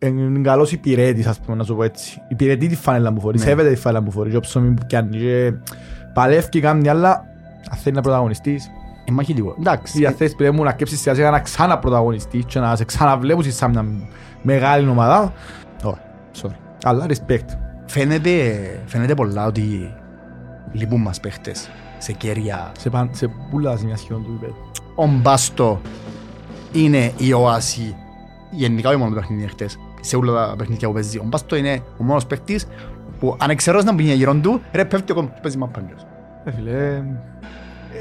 είναι καλός υπηρέτης, ας πούμε, να σου πω έτσι. Υπηρετεί τη φανέλα μου φορεί, Ναι. σέβεται τη φανέλα μου φορεί, και όψο μην που πιάνει. Και παλεύει κάνει, αλλά αν θέλει να πρωταγωνιστείς, Ε, μαχητικό. Εντάξει. ή αν θέλεις πρέπει να κέψεις σιγά σιγά να ξανά πρωταγωνιστείς και να σε ξαναβλέπεις σαν μια μεγάλη ομάδα, όχι, sorry. Αλλά respect. Φαίνεται, φαίνεται πολλά ότι λείπουν μας παίχτες σε κέρια. Σε, παν, σε πουλά σημεία σχεδόν του υπέδου. Ο Μπάστο είναι η οάση, γενικά όχι μόνο το παιχνίδι χτες, σε όλα τα παιχνίδια που παίζεις. Ο Μπάστο είναι ο μόνος παίχτης που αν εξαιρώς να μπει γύρω του, ρε πέφτει ο παίζει μαπάντιος. Ε, φίλε,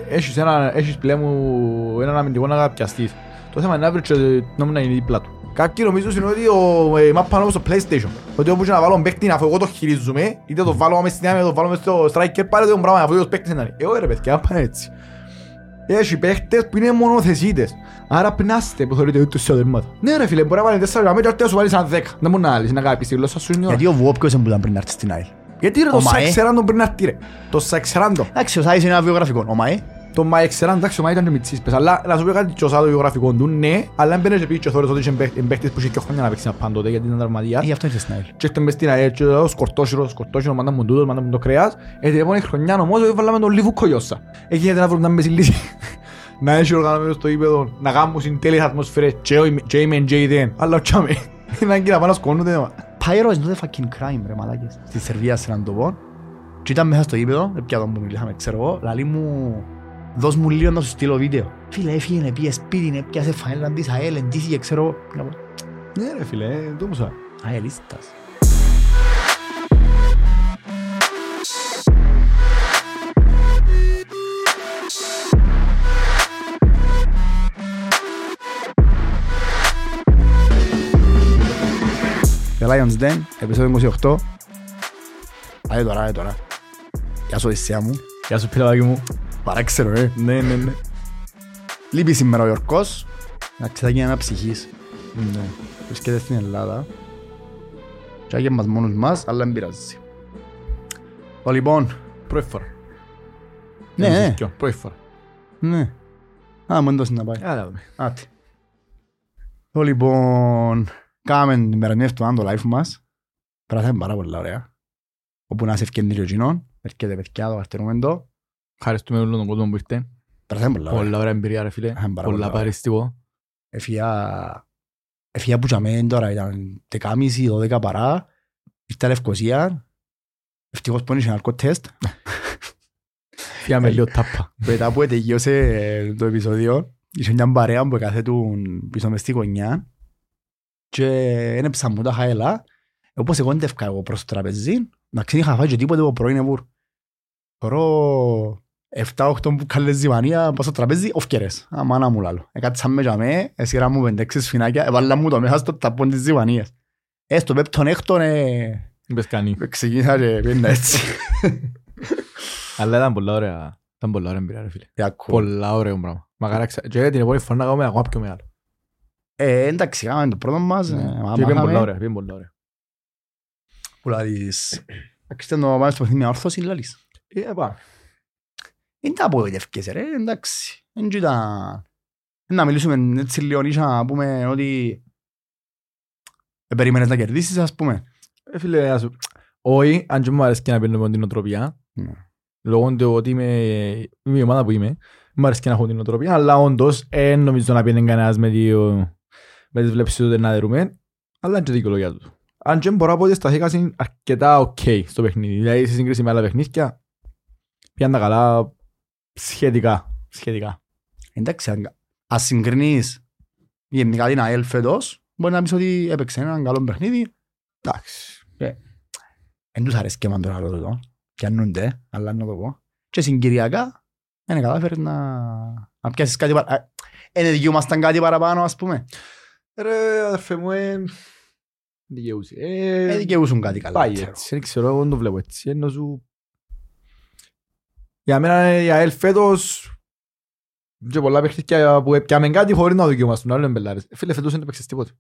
έχεις, ένα, έχεις πλέον μου έναν αμυντικό να πιαστείς. Το θέμα είναι να βρεις και να μην είναι δίπλα του. Κάποιοι νομίζουν είναι ότι ο ε, μάπα είναι όπως στο PlayStation. Ότι όπου και να βάλω παίκτη αφού εγώ το χειρίζομαι, είτε το βάλω μες στην άμυνα, είτε το βάλω μες στο striker, πάρε το πράγμα αφού ο παίκτης είναι. Εγώ ρε παιδιά, πάνε έτσι. Έχει παίκτες που είναι μονοθεσίτες. Άρα πνάστε που θεωρείτε ότι σε οδερμάτα. Ναι ρε φίλε, μπορεί να βάλει 4 γραμμές και να σου βάλει σαν 10. Δεν μπορεί να άλλεις, να κάνεις τη γλώσσα σου είναι η ώρα. Γιατί ο Βουόπ είναι που ήταν πριν να έρθει στην ΑΕΛ. Γιατί ρε Ο το Μαέ. Σαξεράντο πριν να έρθει ρε. Το Σαξεράντο. Εντάξει, ο Σάις είναι ένα βιογραφικό. Ο Μαέ, Το Μάικ Σεράν, εντάξει, ο Μάικ ήταν και μητσής πες, αλλά να σου πω κάτι και ο Σάδο βιογραφικό του, ναι, αλλά έμπαινε και πήγε και θόρες ότι είχε παίχ- παίχτης που είχε και χρόνια να παίξει ένα πάντοτε γιατί ήταν ε, τραυματίας. γι' αυτό ήρθε στην ΑΕΛ. Και έρθει μες στην ΑΕΛ και λέω σκορτόσυρο, σκορτόσυρο, μάνα μου τούτος, μάνα μου το κρέας. Ε, την επόμενη χρονιά όμως ότι βάλαμε τον Λίβουκο Ιώσσα. Εκεί γίνεται να βρούμε μια μέση λύση. Να έχει οργανωμένος στο ύπεδο, να κάνουν συντέλειες ατμοσφαίρες και ο- και οι μεν και οι δεν. Αλλά τσάμε, είναι και να πάνε να σκόνονται. μα. Pyro is not a fucking crime, ρε μαλάκες. Στη Σερβία σε έναν τοπό. Και ήταν μέσα στο ύπεδο, πια τον που μιλήσαμε, ξέρω εγώ, λαλεί μου, δώσ' μου λίγο να σου στείλω βίντεο. Φίλε, έφυγε, πήγε σπίτι, έπιασε φανέλα της ΑΕΛ, εντύθηκε, ξέρω εγώ. Να πω, Ναι ρε φίλε, ε, το μου σαν. ΑΕΛίστας. The Lions Den, επεισόδιο 28. Άε τώρα, άε τώρα. Γεια σου Οδυσσέα μου. Γεια σου πιλαβάκι μου. Παράξερο, ε. Ναι, ναι, ναι. Λείπει σήμερα ο Ιορκός. Να ξεταγεί ένα ψυχής. Ναι. Βρίσκεται στην Ελλάδα. Και άγιε μας μόνους μας, αλλά δεν πειράζει. Ο, λοιπόν, Πρώτη φορά. ναι, ναι, Ποιο, Πρώτη φορά. ναι. Α, μου έδωσε να πάει. Άρα δούμε. Άτε. Ο, λοιπόν, κάναμε την περασμένη εβδομάδα το live μας. Περάσαμε πάρα πολλά ωραία. Όπου να σε ευκαιρνεί και ο κοινών. Έρχεται παιδιά, το καρτερούμε το. Ευχαριστούμε όλον τον κόσμο που ήρθε. Περάσαμε πολλά ωραία. Πολλά ωραία εμπειρία ρε φίλε. Ε, πάρα πολλά Πολλά ωραία. παριστικό. Έφυγα, έφυγα που τζαμέν τώρα, ήταν 10.30-12 παρά, ήρθα Λευκοσία, ευτυχώς που είχε αλκό τεστ. Φύγαμε λίγο τάπα. Μετά που τελειώσε ε, το επεισόδιο, είχε μια παρέα που καθέτουν πίσω μες στη γωνιά και ένεψα μου τα χαέλα, όπως εγόντευκα εγώ προς το τραπεζί, να ξέρει είχα φάει και τίποτε από πρωί νεβούρ. Τώρα 7-8 που καλές ζυμανία πάω στο τραπέζι, οφκερές. Αμάνα μου λάλλω. Έκατσα με για με, έσυρα μου πεντέξις σφινάκια, έβαλα μου το μέσα στο ταπών της ζυμανίας. Ε, στο πέπτον έκτον, ε, Είπες κανεί. ξεκίνησα και πήγαινα έτσι. Αλλά ήταν πολλά ωραία. Ήταν πολλά ωραία εμπειρία ρε φίλε. Ε, ακούω. Πολλά ωραίο πράγμα. Μακάρι ξα... Και την επόμενη φορά να κάνουμε ακόμα πιο μεγάλο. Ε, εντάξει, κάναμε το πρώτο μας, ε, Και μα- πήγαινε μάθαμε. πολλά ωραία. Πήγαινε πολλά ωραία. Που λαλείς, εντάξει, ήταν το πάμε στο παιχνίδι με όρθωση, λαλείς. Ε, πάμε. Είναι τα απογοητεύκες, ρε, εντάξει. Δεν ήταν... Να μιλήσουμε έτσι λίγο ίσα, να πούμε ότι... Ε, περίμενες να κερδίσεις, ας πούμε. Ε, φίλε, ας σου... Όχι, αν και μου αρέσει και να παίρνω την οτροπία, Ναι. λόγω του ότι είμαι, είμαι η ομάδα που είμαι, μου αρέσει και να έχω την οτροπία, αλλά όντως, ε, νομίζω να πιένει κανένας με, δύο, με τις βλέψεις του να δερούμε, αλλά είναι και δικαιολογία του. Αν και μπορώ να πω ότι σταθήκα συν αρκετά οκ στο παιχνίδι, δηλαδή σε σύγκριση με άλλα παιχνίδια, πιάνε καλά σχετικά, σχετικά. Εντάξει, αν- ας συγκρίνεις γενικά την ΑΕΛ φέτος, μπορεί να πεις ότι έπαιξε έναν καλό παιχνίδι. Εντάξει. Εν τους αρέσει και εμάν το άλλο τούτο. Πιάννονται, αλλά να το πω. Και συγκυριακά, είναι κατάφερες να, να πιάσεις κάτι παραπάνω. Είναι δικαιούμασταν κάτι παραπάνω, ας πούμε. Ρε αδερφέ μου, ε, δικαιούσε. Ε, Ε, δικαιούσουν κάτι καλά. Πάει ξέρω. έτσι, δεν ξέρω, εγώ δεν το βλέπω έτσι. Ενώ σου... Για μένα η ΑΕΛ φέτος και πολλά παιχνίδια που έπιαμε κάτι χωρίς να δικαιούμαστούν, άλλο είναι μπελάρες. Φίλε, φέτος δεν έπαιξες τίποτε.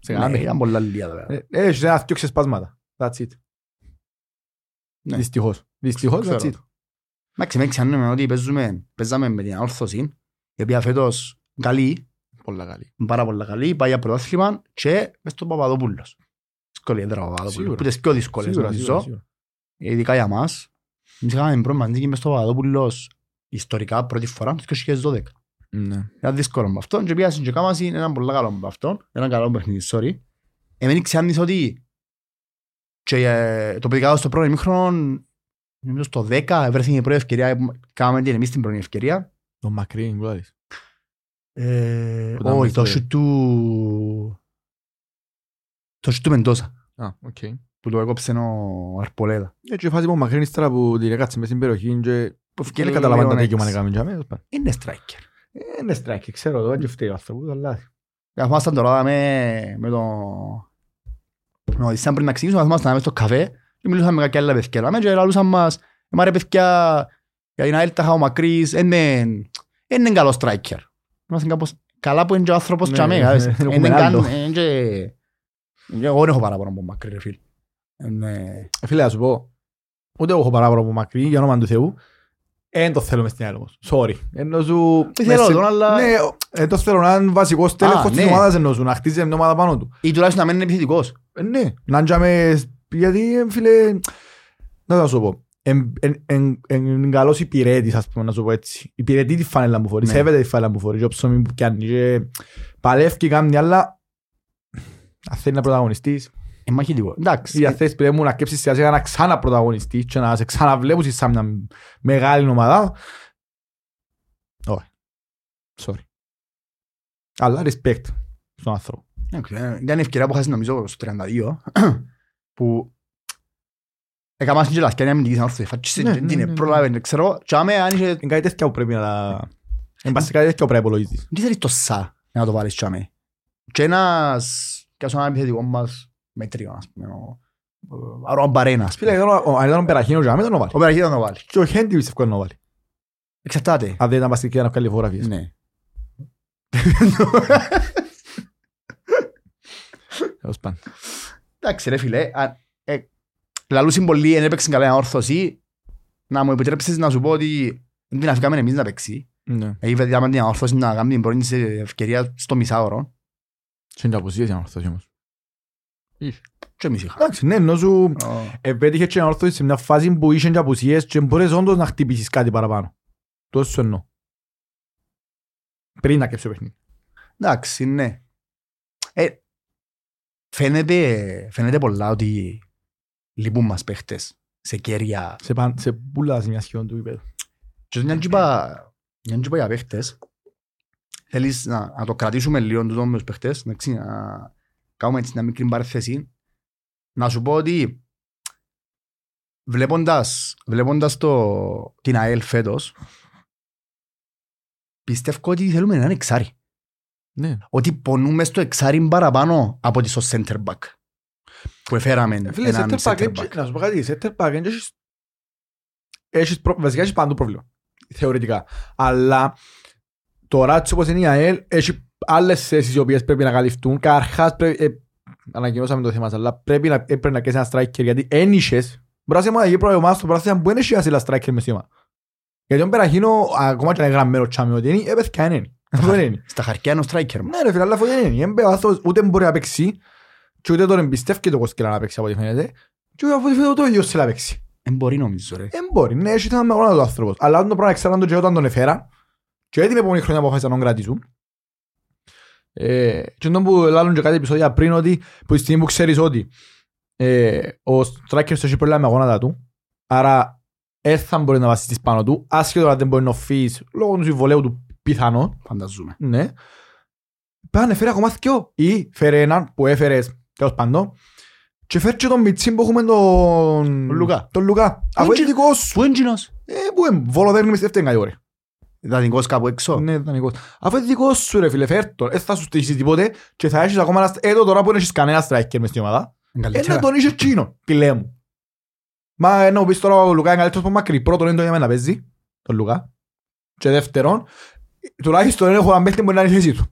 Σε κανένα Ναι, παιχνίδι. ήταν πολλά λίγα βέβαια. Ε, Έχεις ένα δυο ξεσπάσματα. That's it. Ναι. Δυστυχώς. Δυστυχώς, Ξέρω that's it. το. Εντάξει, με ξέρουμε ότι παίζουμε, παίζαμε με την αόρθωση, η οποία φέτος καλή, Πολλά καλή. πάρα πολλά καλή, πάει για πρωτάθλημα και μες στον Παπαδόπουλος. Δύσκολη έδρα ο Παπαδόπουλος, Σίγουρα. που τις πιο δύσκολες Σίγουρα, νομίζω, σίγουρα, σίγουρα. ειδικά για μας. Εμείς είχαμε πρώτη νίκη μες στον Παπαδόπουλος ιστορικά πρώτη φορά το 2012. Ναι. Ήταν δύσκολο με αυτόν και πήγασαν και κάμασαν έναν πολύ καλό με αυτόν, έναν καλό παιχνίδι, sorry. Εμένα ξέρεις ότι και ε, το παιδικά στο πρώτο ημίχρονο, νομίζω στο 10, έβρεθηκε η πρώτη ευκαιρία, που κάναμε την εμείς την πρώτη ευκαιρία. Το μακρύ, μπλάδεις. Ε, Που ήταν Όχι, μες το στο- σουτ του... Το σουτ του Μεντόσα, Α, οκ. Που το έκοψε ο Αρπολέδα. Έτσι η φάση που μακρύνει ύστερα που την έκατσε μες στην περιοχή και Που και δεν καταλαβαίνει τα δικαιώματα να κάνει τζάμε, τέλος πάντων. Είναι striker. Ε, Είναι στράκι, ξέρω το, δεν φταίει ο άνθρωπος, αλλά... Καθόμασταν τώρα με, με το... Με το Οδυσσέα πριν να ξεκινήσουμε, καθόμασταν μες στο καφέ και μιλούσαμε με κάποια άλλα παιδιά. Λέμε και λαλούσαν μας, «Ε, μα ρε παιδιά, για την ΑΕΛ τα ο Μακρύς, είναι είναι καλός striker. Είμαστε κάπως καλά που είναι και ο άνθρωπος Ναι, τζαμέ, ναι, κατάλαβες. ναι, Είναι έχουμε καν- άλλο. είναι και- και Εγώ δεν έχω παράπονο από Μακρύ, ρε φίλ. Είναι- Ε, Φίλε, να σου πω, ούτε εγώ έχω παράπονο από μακρύ, για όνομα του Θεού, δεν το θέλω μες στην άλλη όμως. Sorry. Ενώ σου... Δεν θέλω μες- τον, αλλά- Ναι, δεν το θέλω να είναι βασικός τέλεχος της ναι. ομάδας ενώ σου, να χτίζει μια ομάδα πάνω του. Ή τουλάχιστον να μένει επιθετικός. Ε, Ναι, να τζάμε, γιατί ε, φίλε, να σου πω, είναι καλός υπηρέτης, ας πούμε, να σου πω έτσι. Υπηρετεί τη φανέλα που φορείς, Ναι. σέβεται τη φανέλα που φορείς, και όψο μην που πιάνει, και παλεύει κάνει, αλλά αν θέλει να πρωταγωνιστείς, Είναι μαχητικό. Εντάξει. ή αν θέλεις πλέον μου να κέψεις σιγά σιγά να ξανά πρωταγωνιστείς και να σε ξαναβλέπεις σαν μια μεγάλη ομάδα, όχι, sorry. Αλλά respect στον άνθρωπο. Εντάξει, ε, Ήταν η ευκαιρία που χάσεις νομίζω στο 32 που έκαναν και λασκιά να μην νικήσει όρθιο. Φάτσισε Ναι, και ναι, την ναι, ναι. πρόλαβε, ξέρω. Και άμα αν είχε... Είναι κάτι τέτοια που πρέπει να τα... Είναι πάση κάτι τέτοια που πρέπει να υπολογίσεις. Τι θέλεις το σα να το βάλεις και άμα. Και ένας... Και ας έναν επιθετικός μας μετρίο, ας πούμε. ο- ο Αρών Μπαρένα, ας Φίλε, πούμε. ήταν ο- αν ήταν ο Περαχίνος για μένα τον βάλει. Ο Περαχίδα να το βάλει. Και ο Χέντι πιστεύω να τον βάλει. Εξαρτάται. Αν δεν ήταν παστική να βγάλει φωτογραφίες. Ναι. Τέλος πάντων. Εντάξει ρε φίλε, αν- ε, λαλούσιν πολλοί, εν έπαιξαν καλά όρθωση, να μου επιτρέψεις να σου πω ότι δεν την αφήκαμε εμείς να παίξει. Ναι. Έχει βέβαια την όρθωση να κάνει την πρώτη της ευκαιρία στο μισάωρο. Και είναι και απουσίες για να ορθώσει όμως. Και εμείς είχαμε. Εντάξει, ναι, ενώ σου επέτυχε και να ορθώσεις σε μια φάση που είχε και απουσίες και μπορείς όντως να χτυπήσεις κάτι παραπάνω. Τόσο σου εννοώ. Πριν να κέψει το παιχνίδι. Εντάξει, ναι. Ε, φαίνεται, φαίνεται πολλά ότι λείπουν μας παίχτες σε κέρια. Σε, παν, σε πουλάς σημεία σχεδόν του υπέδου. Και μια τζιπα, μια τζιπα για παίχτες, θέλεις να, να το κρατήσουμε λίγο τούτο με τους παίχτες, εντάξει, να κάνουμε έτσι μια μικρή παρέθεση, να σου πω ότι βλέποντας, βλέποντας το, την ΑΕΛ φέτος, πιστεύω ότι θέλουμε έναν εξάρι. Ναι. ότι πονούμε στο εξάρι παραπάνω από ότι στο center back που έφεραμε Φίλε, έναν center back, center έτσι- back. να σου πω κάτι, center back, δεν έχεις- έχεις προ- βασικά έχεις παντού πρόβλημα, θεωρητικά. Αλλά τώρα έτσι όπως είναι η ΑΕΛ, έχει άλλες θέσεις οι οποίες πρέπει να καλυφθούν. Καρχάς πρέπει, ε, ανακοινώσαμε το θέμα, αλλά πρέπει να, ε, πρέπει να καίσεις ένα striker, γιατί εν είχες, μπορείς να είσαι μοναδική πρώτη ομάδα στο πράθυμα που δεν έχει ένα striker μες στη ομάδα. Γιατί ο Περαχίνο, ακόμα και να είναι γραμμένο τσάμι ότι είναι, ε, παιδιά, είναι. Αυτό δεν είναι. Στα χαρκιά είναι ο striker μας. Ναι ρε φίλε, αλλά αυτό δεν είναι. Εμπέ, ο άνθρωπος ούτε μπορεί να παίξει και ούτε τον εμπιστεύει το Κοσκέλα να παίξει από ό,τι φαίνεται και από ό,τι φαίνεται το ίδιο θέλει να παίξει. Δεν μπορεί νομίζω ρε. Δεν μπορεί, ναι, έχει θέμα με αγώνα του άνθρωπος. Αλλά όταν το πράγμα ξέραν το και όταν τον εφέρα και την επόμενη χρονιά αποφάσισαν να τον κρατήσουν ε, και τον που λάλλουν και κάτι επεισόδια πριν ότι που τη στιγμή που ξέρεις ότι ε, ο Στράκερ έχει πρόβλημα με αγώνατα του άρα δεν θα μπορεί να βασιστείς πάνω του άσχετο αν δεν μπορεί να οφείς λόγω του συμβολέου του πιθανό Φανταζούμε. ναι. Πάνε φέρε ακόμα δυο. Ή φέρε έναν που έφερες τέλος πάντων και φέρε και τον Μιτσίν που έχουμε τον... Τον Λουκά. Τον Λουκά. Αφού είναι είναι- δικός σου. Πού είναι κοινός. Ε, πού είναι. Βολοδέρνη μες στη δεύτερη κατηγορία. Δανεικός κάπου έξω. Ναι, δανεικός. Αφού είναι δικός σου ρε φίλε, φέρ' τον. Δεν θα σου στήσεις τίποτε και θα έχεις ακόμα ένα... Εδώ τώρα που δεν έχεις κανένα striker μες στην ομάδα. Είναι Ε, καλύτερα. να τον είσαι τσίνο, πιλέ μου. Μα ενώ πεις τώρα ο Λουκά είναι καλύτερος από μακρύ. Πρώτον είναι το για μένα παίζει, τον Λουκά. Και δεύτερον, τουλάχιστον έχω έναν παίχτη που μπορεί να είναι η θέση του.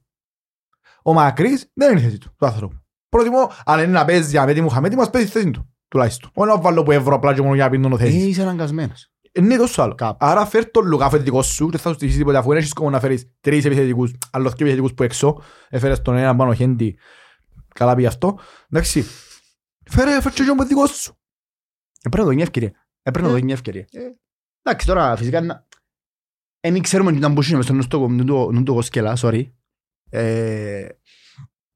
Ο Μακρύς δεν είναι η θέση του, του άνθρωπου. Προτιμώ, αν είναι να παίζει για Μέτη Μουχαμέτη, μας παίζει στη θέση του. Τουλάχιστον. Όχι να βάλω που ευρώ απλά και μόνο για να πίνω Ε, θέση. είσαι αναγκασμένος. Είναι τόσο άλλο. Κάπου. Άρα φέρ τον Λουκά αφεντικό σου και θα σου στοιχήσει τίποτα αφού δεν έχεις σκοπό να φέρεις τρεις επιθετικούς, άλλους δύο επιθετικούς που έξω, έφερες τον έναν πάνω χέντη, καλά πήγε αυτό. Εντάξει, φέρε, φέρε και τον δικός σου. Έπρεπε να δώσει μια ευκαιρία. Έπρεπε να δώσει μια ευκαιρία. Εντάξει, τώρα φυσικά να... Εν ξέρουμε τι ήταν που είναι μες στο νου στο- νου του- νου του Κοσκέλα, sorry. Ε,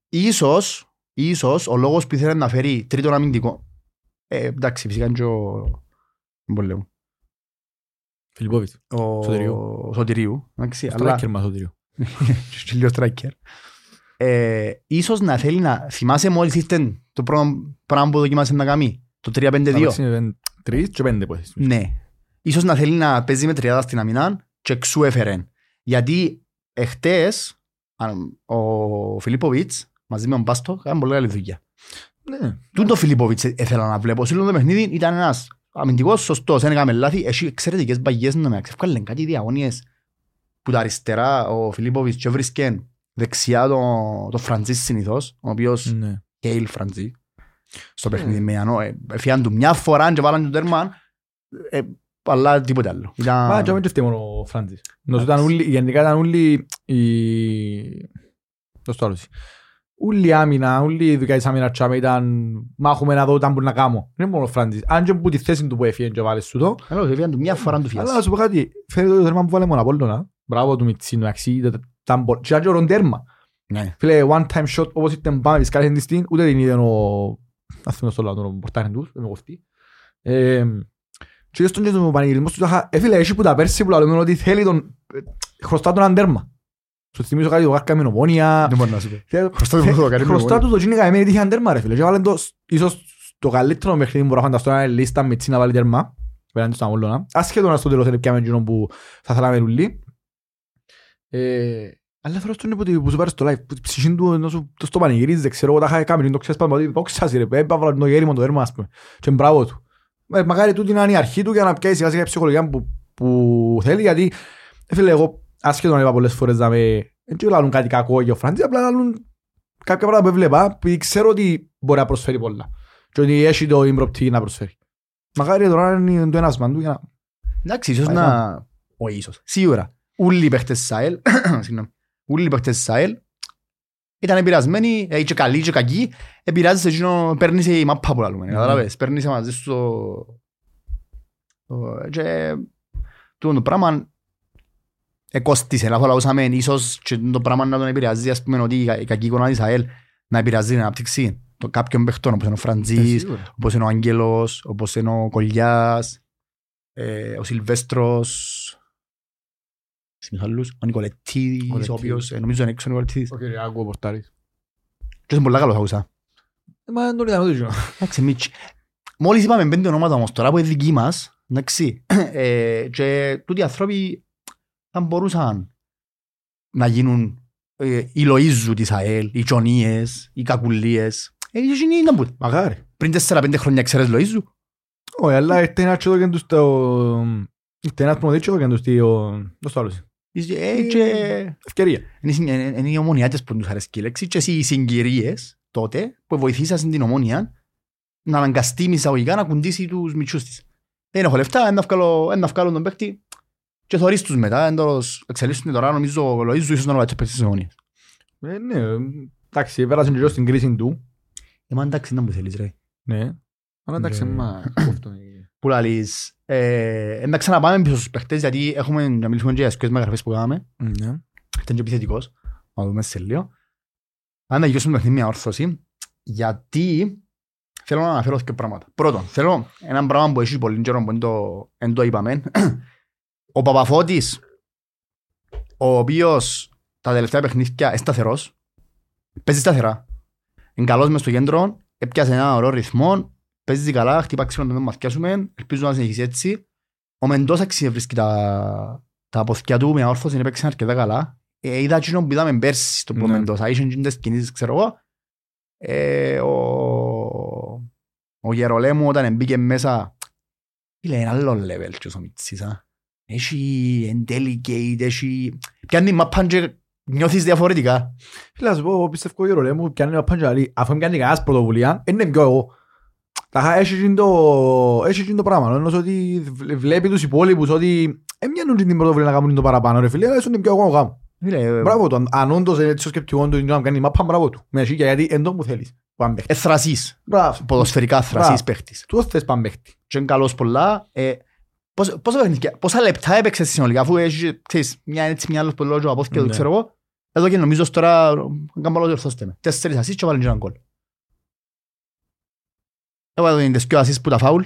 Ίσως, ίσως ο λόγος που ήθελε να φέρει τρίτον αμυντικό. Ε, εντάξει, φυσικά είναι και ο... δεν μπορώ να λέω. Φιλιππόβιτς, Ο Σωτηρίου. ο Σωτηρίου. Εντάξει, στο αλλά... τράκερ μας το τρίο. και λίγο striker. Ε, ίσως να θέλει να... Θυμάσαι μόλις ήρθε το πρώτο πράγμα που δοκιμάσε να κάνει. Το 3-5-2. Εντάξει, είναι Τρεις και πέντε που έχεις. Ναι. Ίσως να θέλει να παίζει με τριάδα στην αμυνά και εξού έφερε. Γιατί εχθές αν- ο Φιλίπποβιτς μαζί με τον Πάστο κάνουν πολύ καλή δουλειά. Ναι. Τούν το Φιλίπποβιτς ήθελα να βλέπω. Σε όλο το παιχνίδι ήταν ένας αμυντικός σωστός, δεν έκαμε λάθη. Έχει εξαιρετικές μπαγιές να με αξεύκαλεν κάτι διαγωνίες που τα αριστερά ο Φιλίπποβιτς και βρίσκε δεξιά το, το Φραντζής συνήθως, ο οποίος Ναι. Κέιλ Φραντζή στο παιχνίδι με Ιαννό. Ε, Έφυγαν του μια φορά και βάλαν του τέρμα, ε, αλλά τίποτε άλλο. Ήταν- Μα και μην φταίει μόνο ο Φράντζης. Νομίζω ήταν ούλοι- Γενικά ήταν όλοι οι... Πώς το άλλο Ούλη η άμυνα, όλη η δουλειά της άμυνας τσάμε ήταν μάχουμε να δω τι μπορεί να κάνω. Δεν είναι μόνο ο Φραντής. Αν και που τη θέση του που έφυγε και βάλες του το. Καλό, έφυγε του μια φορά του φιάσεις. Αλλά σου πω κάτι, φαίνεται το τέρμα που βάλε μόνο Μπράβο του Μιτσίνου, αξίζει τα μπολ. Και ο ροντέρμα. Ναι. Φίλε, one time shot όπως ήταν πάμε, βυσκάρει την στιγμή, ούτε την είδε ο... Ας θυμώ στο λάδο, ο τους, δεν με κοφτεί. Και στον ε, που τα πέρσι που λαλούμε ότι θέλει τον... Ε, χρωστά τον αντέρμα. Σου θυμίζω κάτι το κάκα με νομόνια. Δεν μπορεί να σου πει. Θε- Χρωστά του θε- το κάνει με Χρωστά νομόνια. του το γίνει καημένη είχε έναν τέρμα ρε φίλε. Και βάλε το, ίσως το καλύτερο παιχνίδι που μπορώ να φανταστώ να είναι λίστα με τσι να βάλει τέρμα. Πέραν τους στα Απόλλωνα. Ασχέτω να στο τέλος είναι πια με εκείνον που θα θέλαμε ρουλί. Ε, αλλά θέλω στον που, που σου πάρεις το live, που την ψυχή του ενώ σου το στο πανηγυρίζει, δεν ξέρω, εγώ τα είχα κάνει, το ξέσπασμα, ότι δόξα σου ρε, πέ, έβαλα το γέρι μου το έρμα, ας πούμε, και μπράβο του. Ε, μακάρι τούτη να είναι η αρχή του για να πιάσει σιγά σιγά η ψυχολογία που, που θέλει, γιατί, ε, φίλε, εγώ, άσχετο να είπα πολλές φορές να με, δεν λαλούν κάτι κακό για ο Φραντζή, απλά λαλούν κάποια πράγματα που έβλεπα, που ξέρω ότι μπορεί να προσφέρει πολλά. Και ότι έχει το την να προσφέρει. Μακάρι τώρα να είναι το ένασμα του για να... Εντάξει, ίσως Πάει να... Όχι ίσως. Σίγουρα. Όλοι οι παίχτες ΣΑΕΛ, συγγνώμη, όλοι οι παίχτες ΣΑΕΛ ήταν επηρεασμένοι, ε, και καλοί και κακοί, επηρεάζεσαι εκείνο, παίρνεις η μάπα που λαλούμε, Ναι. καταλάβες, παίρνεις μαζί σου το... το- και τούτο το πράγμα εκόστησε, λάθος λαούσαμε, ίσως και το πράγμα να τον επηρεάζει, ας πούμε, ότι η κα- η κακή εικόνα της ΑΕΛ να επηρεάζει την ανάπτυξη των κάποιων παιχτών, όπως είναι ο Φραντζής, όπως είναι ο Άγγελος, όπως είναι ο Κολιάς, ε, ο Σιλβέστρος, Σημείς άλλους, ο Νικολετίδης, ο Νικολετίδης. οποίος ε, νομίζω είναι έξω ο Νικολετίδης. Ο Κυριάκου, ο Πορτάρης. Και είναι πολλά καλός άκουσα. Ε, Μα δεν το είδαμε το Εντάξει, Μίτσι. Μόλις είπαμε πέντε ονόματα όμως τώρα που είναι δικοί μας, εντάξει, ε, και τούτοι οι άνθρωποι θα μπορούσαν να γίνουν ε, οι Λοΐζου της ΑΕΛ, οι Τζονίες, οι Κακουλίες. Ε, εκείνοι ήταν που- Μακάρι. Πριν τέσσερα-πέντε χρόνια ξέρεις Λοΐζου; Όχι, αλλά ήρθε ένας τσέτο και τους το... Ήρθε ένας προμοδίτσιο και τους το... Δώσ' το άλλο εσύ. Ε, και Ευκαιρία. Είναι, οι- είναι, είναι οι ομονιάτες που τους αρέσει η λέξη και οι συγκυρίες τότε που βοηθήσαν στην ομόνια να αναγκαστεί με εισαγωγικά να κουντήσει τους μητσούς της. Δεν έχω λεφτά, ένα βγάλω, ένα βγάλω τον παίκτη και θωρείς τους μετά, εν τέλος εξελίσσουν τώρα νομίζω ο Λοΐζου ίσως να είναι ο παίκτης της ομόνιας. Ε, ναι, εντάξει, πέρασε και στην κρίση του. Ε, μα εντάξει, να μου θέλεις ρε. Ναι. Αλλά εντάξει, Ναι. μα... αυτό είναι. Που λαλείς, ε, εντάξει να πάμε πίσω στους παίκτες γιατί έχουμε να μιλήσουμε και για σκιές μεταγραφές που κάναμε. Ναι. ήταν και επιθετικός, να δούμε σε λίγο. Αν να γυρίσουμε το παιχνίδι μια όρθωση, γιατί θέλω να αναφέρω δύο πράγματα. Πρώτον, θέλω ένα πράγμα που έχει πολύ καιρό που δεν το, δεν το είπαμε. Ο Παπαφώτης, ο οποίος τα τελευταία παιχνίδια είναι σταθερός, παίζει σταθερά. Είναι καλός μες στο κέντρο, έπιασε ένα ωραίο ρυθμό, παίζει καλά, χτυπά ξύλο να μην μαθιάσουμε, ελπίζω να συνεχίσει έτσι. Ο Μεντός αξιευρίσκει τα, τα ποθηκιά του με όρθωση, είναι παίξει αρκετά καλά. Ε, είδα εκείνον που είδαμε πέρσι στο Ναι. Μεντός, είχε τις κινήσεις, ξέρω εγώ. Ε, ο, ο Γερολέμου όταν μπήκε μέσα, φίλε, είναι άλλο level και ο Μιτσής, α. Έχει delicate, έχει... Πιάνει μαπάν και νιώθεις διαφορετικά. Φίλε, να σου πω, εγώ πιστεύω ο Γερολέ μου πιάνει ένα παντζαλί. Αφού πιάνει κανένας πρωτοβουλία, είναι πιο εγώ. Ταχά έχει και το, έχει και το πράγμα, ενώ ότι βλέ- βλέπει τους υπόλοιπους ότι έμοιανουν την πρωτοβουλία να κάνουν το παραπάνω ρε φίλε, αλλά ήσουν πιο ακόμα γάμο. Φίλε, Μπράβο του, αν- αν όντως είναι έτσι ο σκεπτικός του είναι να κάνει μάπα, μπράβο του. Με ασύκια, γιατί εν τω που θέλεις. Πάμε παίχτη. ε, θρασής. Μπράβο. Ποδοσφαιρικά θρασής Μπράβο. παίχτης. Του θες πάμε παίχτη. Και είναι καλός πολλά. Ε, πόσα- πόσα παιχνίδια- Πόσα λεπτά έπαιξες συνολικά αφού έχεις ξέρεις, μια έτσι μια άλλος πολλό και από και Ναι. ξέρω εγώ. Εδώ και νομίζω τώρα κάνω καλό διορθώστε με. Τέσσερις ασίς και βάλουν και έναν κόλ. Έβαλε τις δυο ασίς που τα φάουλ.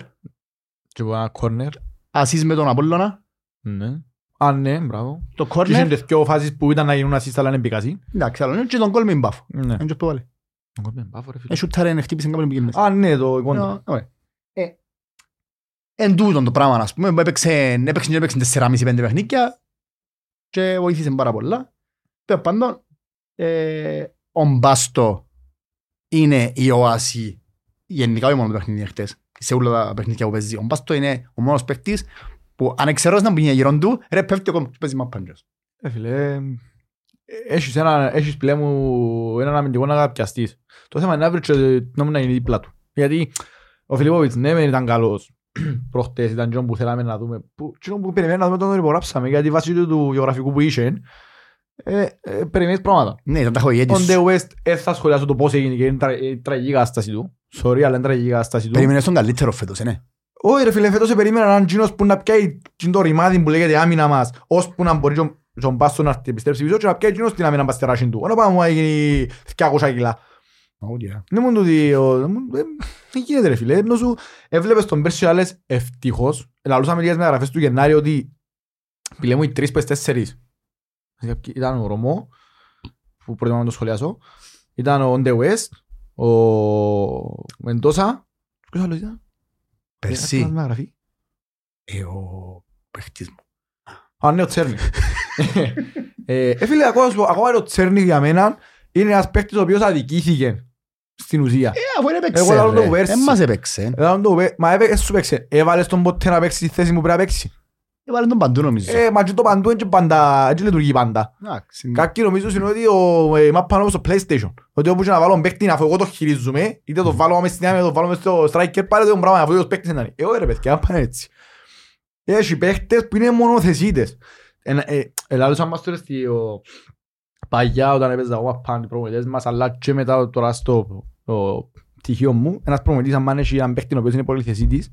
Και από ένα κόρνερ. Ασίς με τον Απόλλωνα. Ναι. Α, ναι, μπράβο. Το Και κόρνερ. είχαν τις δυο φάσεις που ήταν να γίνουν ασίστα, αλλά είναι επικασί. Εντάξει, άλλο είναι και τον κόλ με μπάφο. Ναι. Είναι και που βάλε. Μπράβο, ρε φίλε. Ε, σούταρε, χτύπησε κάποιον πήγαινε μέσα. Α, ναι, το εικόνα. Ε, ωραία. Ε, Εν τούτον το πράγμα, ας πούμε, έπαιξε, έπαιξε και έπαιξε 4,5-5 παιχνίδια και βοήθησε πάρα πολλά. Τέλος πάντων, ε, ο Μπάστο είναι η οάση, γενικά όχι μόνο το παιχνίδι χτες, σε όλα τα παιχνίδια που παίζει. Ο Μπάστο είναι ο μόνος παίκτης που αν εξαιρώς να μπει γύρω του, ρε πέφτει ο κόμμα και παίζει μαπάντζος. Ε, φίλε, ε, έχεις, ένα, έχεις πλέον μου έναν αμυντικό να πιαστείς. Το θέμα είναι να βρεις και νόμου να είναι δίπλα του. Γιατί ο Φιλιππόβιτς ναι μεν ήταν καλός. Προχτές ήταν και που θέλαμε να δούμε. Που, και που περιμένουμε να δούμε τον υπογράψαμε. Γιατί βάσει του, του γεωγραφικού που είχε, ε, ε, περιμένεις πράγματα. Ναι, ήταν τα χωριέτης Ο σου. Ντε West ε, θα σχολιάσω το πώς έγινε και είναι τρα- ε, τραγική κατάσταση του. Sorry, αλλά είναι τραγική κατάσταση του. Περίμενες τον καλύτερο φέτος, ε, ναι. Όχι ρε φίλε, φέτος σε περίμενα έναν γίνος που να πιάει τζιν το ρημάδι που λέγεται άμυνα μας, ώσπου να μπορεί τον- τον Πάστο να επιστρέψει πίσω και να πιάει γίνος την άμυνα παστεράσιν του. Ενώ πάμε μου γίνει 200 κιλά. Oh, yeah. Δεν μου το δει, ο- δεν μου- δεν- δεν γίνεται ρε φίλε, ενώ σου έβλεπες τον Πέρσι άλλες ευτυχώς, λαλούσαμε λίγες μεταγραφές του Γενάρη ότι πήλε μου οι τρεις πες τέσσερις. Ήταν ο Ρωμό, που προτιμάμε να το σχολιάσω, ήταν ο Ντε West, ο Μεντόσα, ποιος άλλος ήταν; Περσί, Έκανε μεταγραφή. ε, ο παίχτης μου. Α, ναι, ο Τσέρνικ. Ε, ε, φίλε, ακόμα, σου πω, ακόμα και ο Τσέρνικ για μένα είναι ένας παίκτης ο οποίος αδικήθηκε στην ουσία. Ε, αφού δεν έπαιξε, Εγώ λαλώ το ρε. πέρσι. Ε, μας έπαιξε. Ε, το πέ- Μα έπαι- σου παίξε. Έβαλες τον ποτέ να παίξει στη θέση που πρέπει να παίξει. Έβαλε τον παντού νομίζω. Ε, μα και το παντού είναι και πάντα, έτσι λειτουργεί πάντα. Εντάξει. Κάποιοι νομίζω είναι ότι ο ε, μάπα όπως στο PlayStation. Ότι όπου και να βάλω παίκτη αφού εγώ το χειρίζομαι, είτε το βάλω μες στην άμυνα, είτε το βάλω μες στο striker, πάρε το πράγμα αφού ο παίκτης είναι. Εγώ ρε παιδιά, πάνε έτσι. Έχει παίκτες που είναι μονοθεσίτες. Ε, ε, Ελάλουσαν μας τώρα στη ο, παλιά όταν έπαιζα εγώ πάνω οι προμονητές μας, αλλά και μετά τώρα στο το πτυχίο μου, ένας προμονητής αν έχει έναν παίκτη ο οποίος είναι πολυθεσίτης,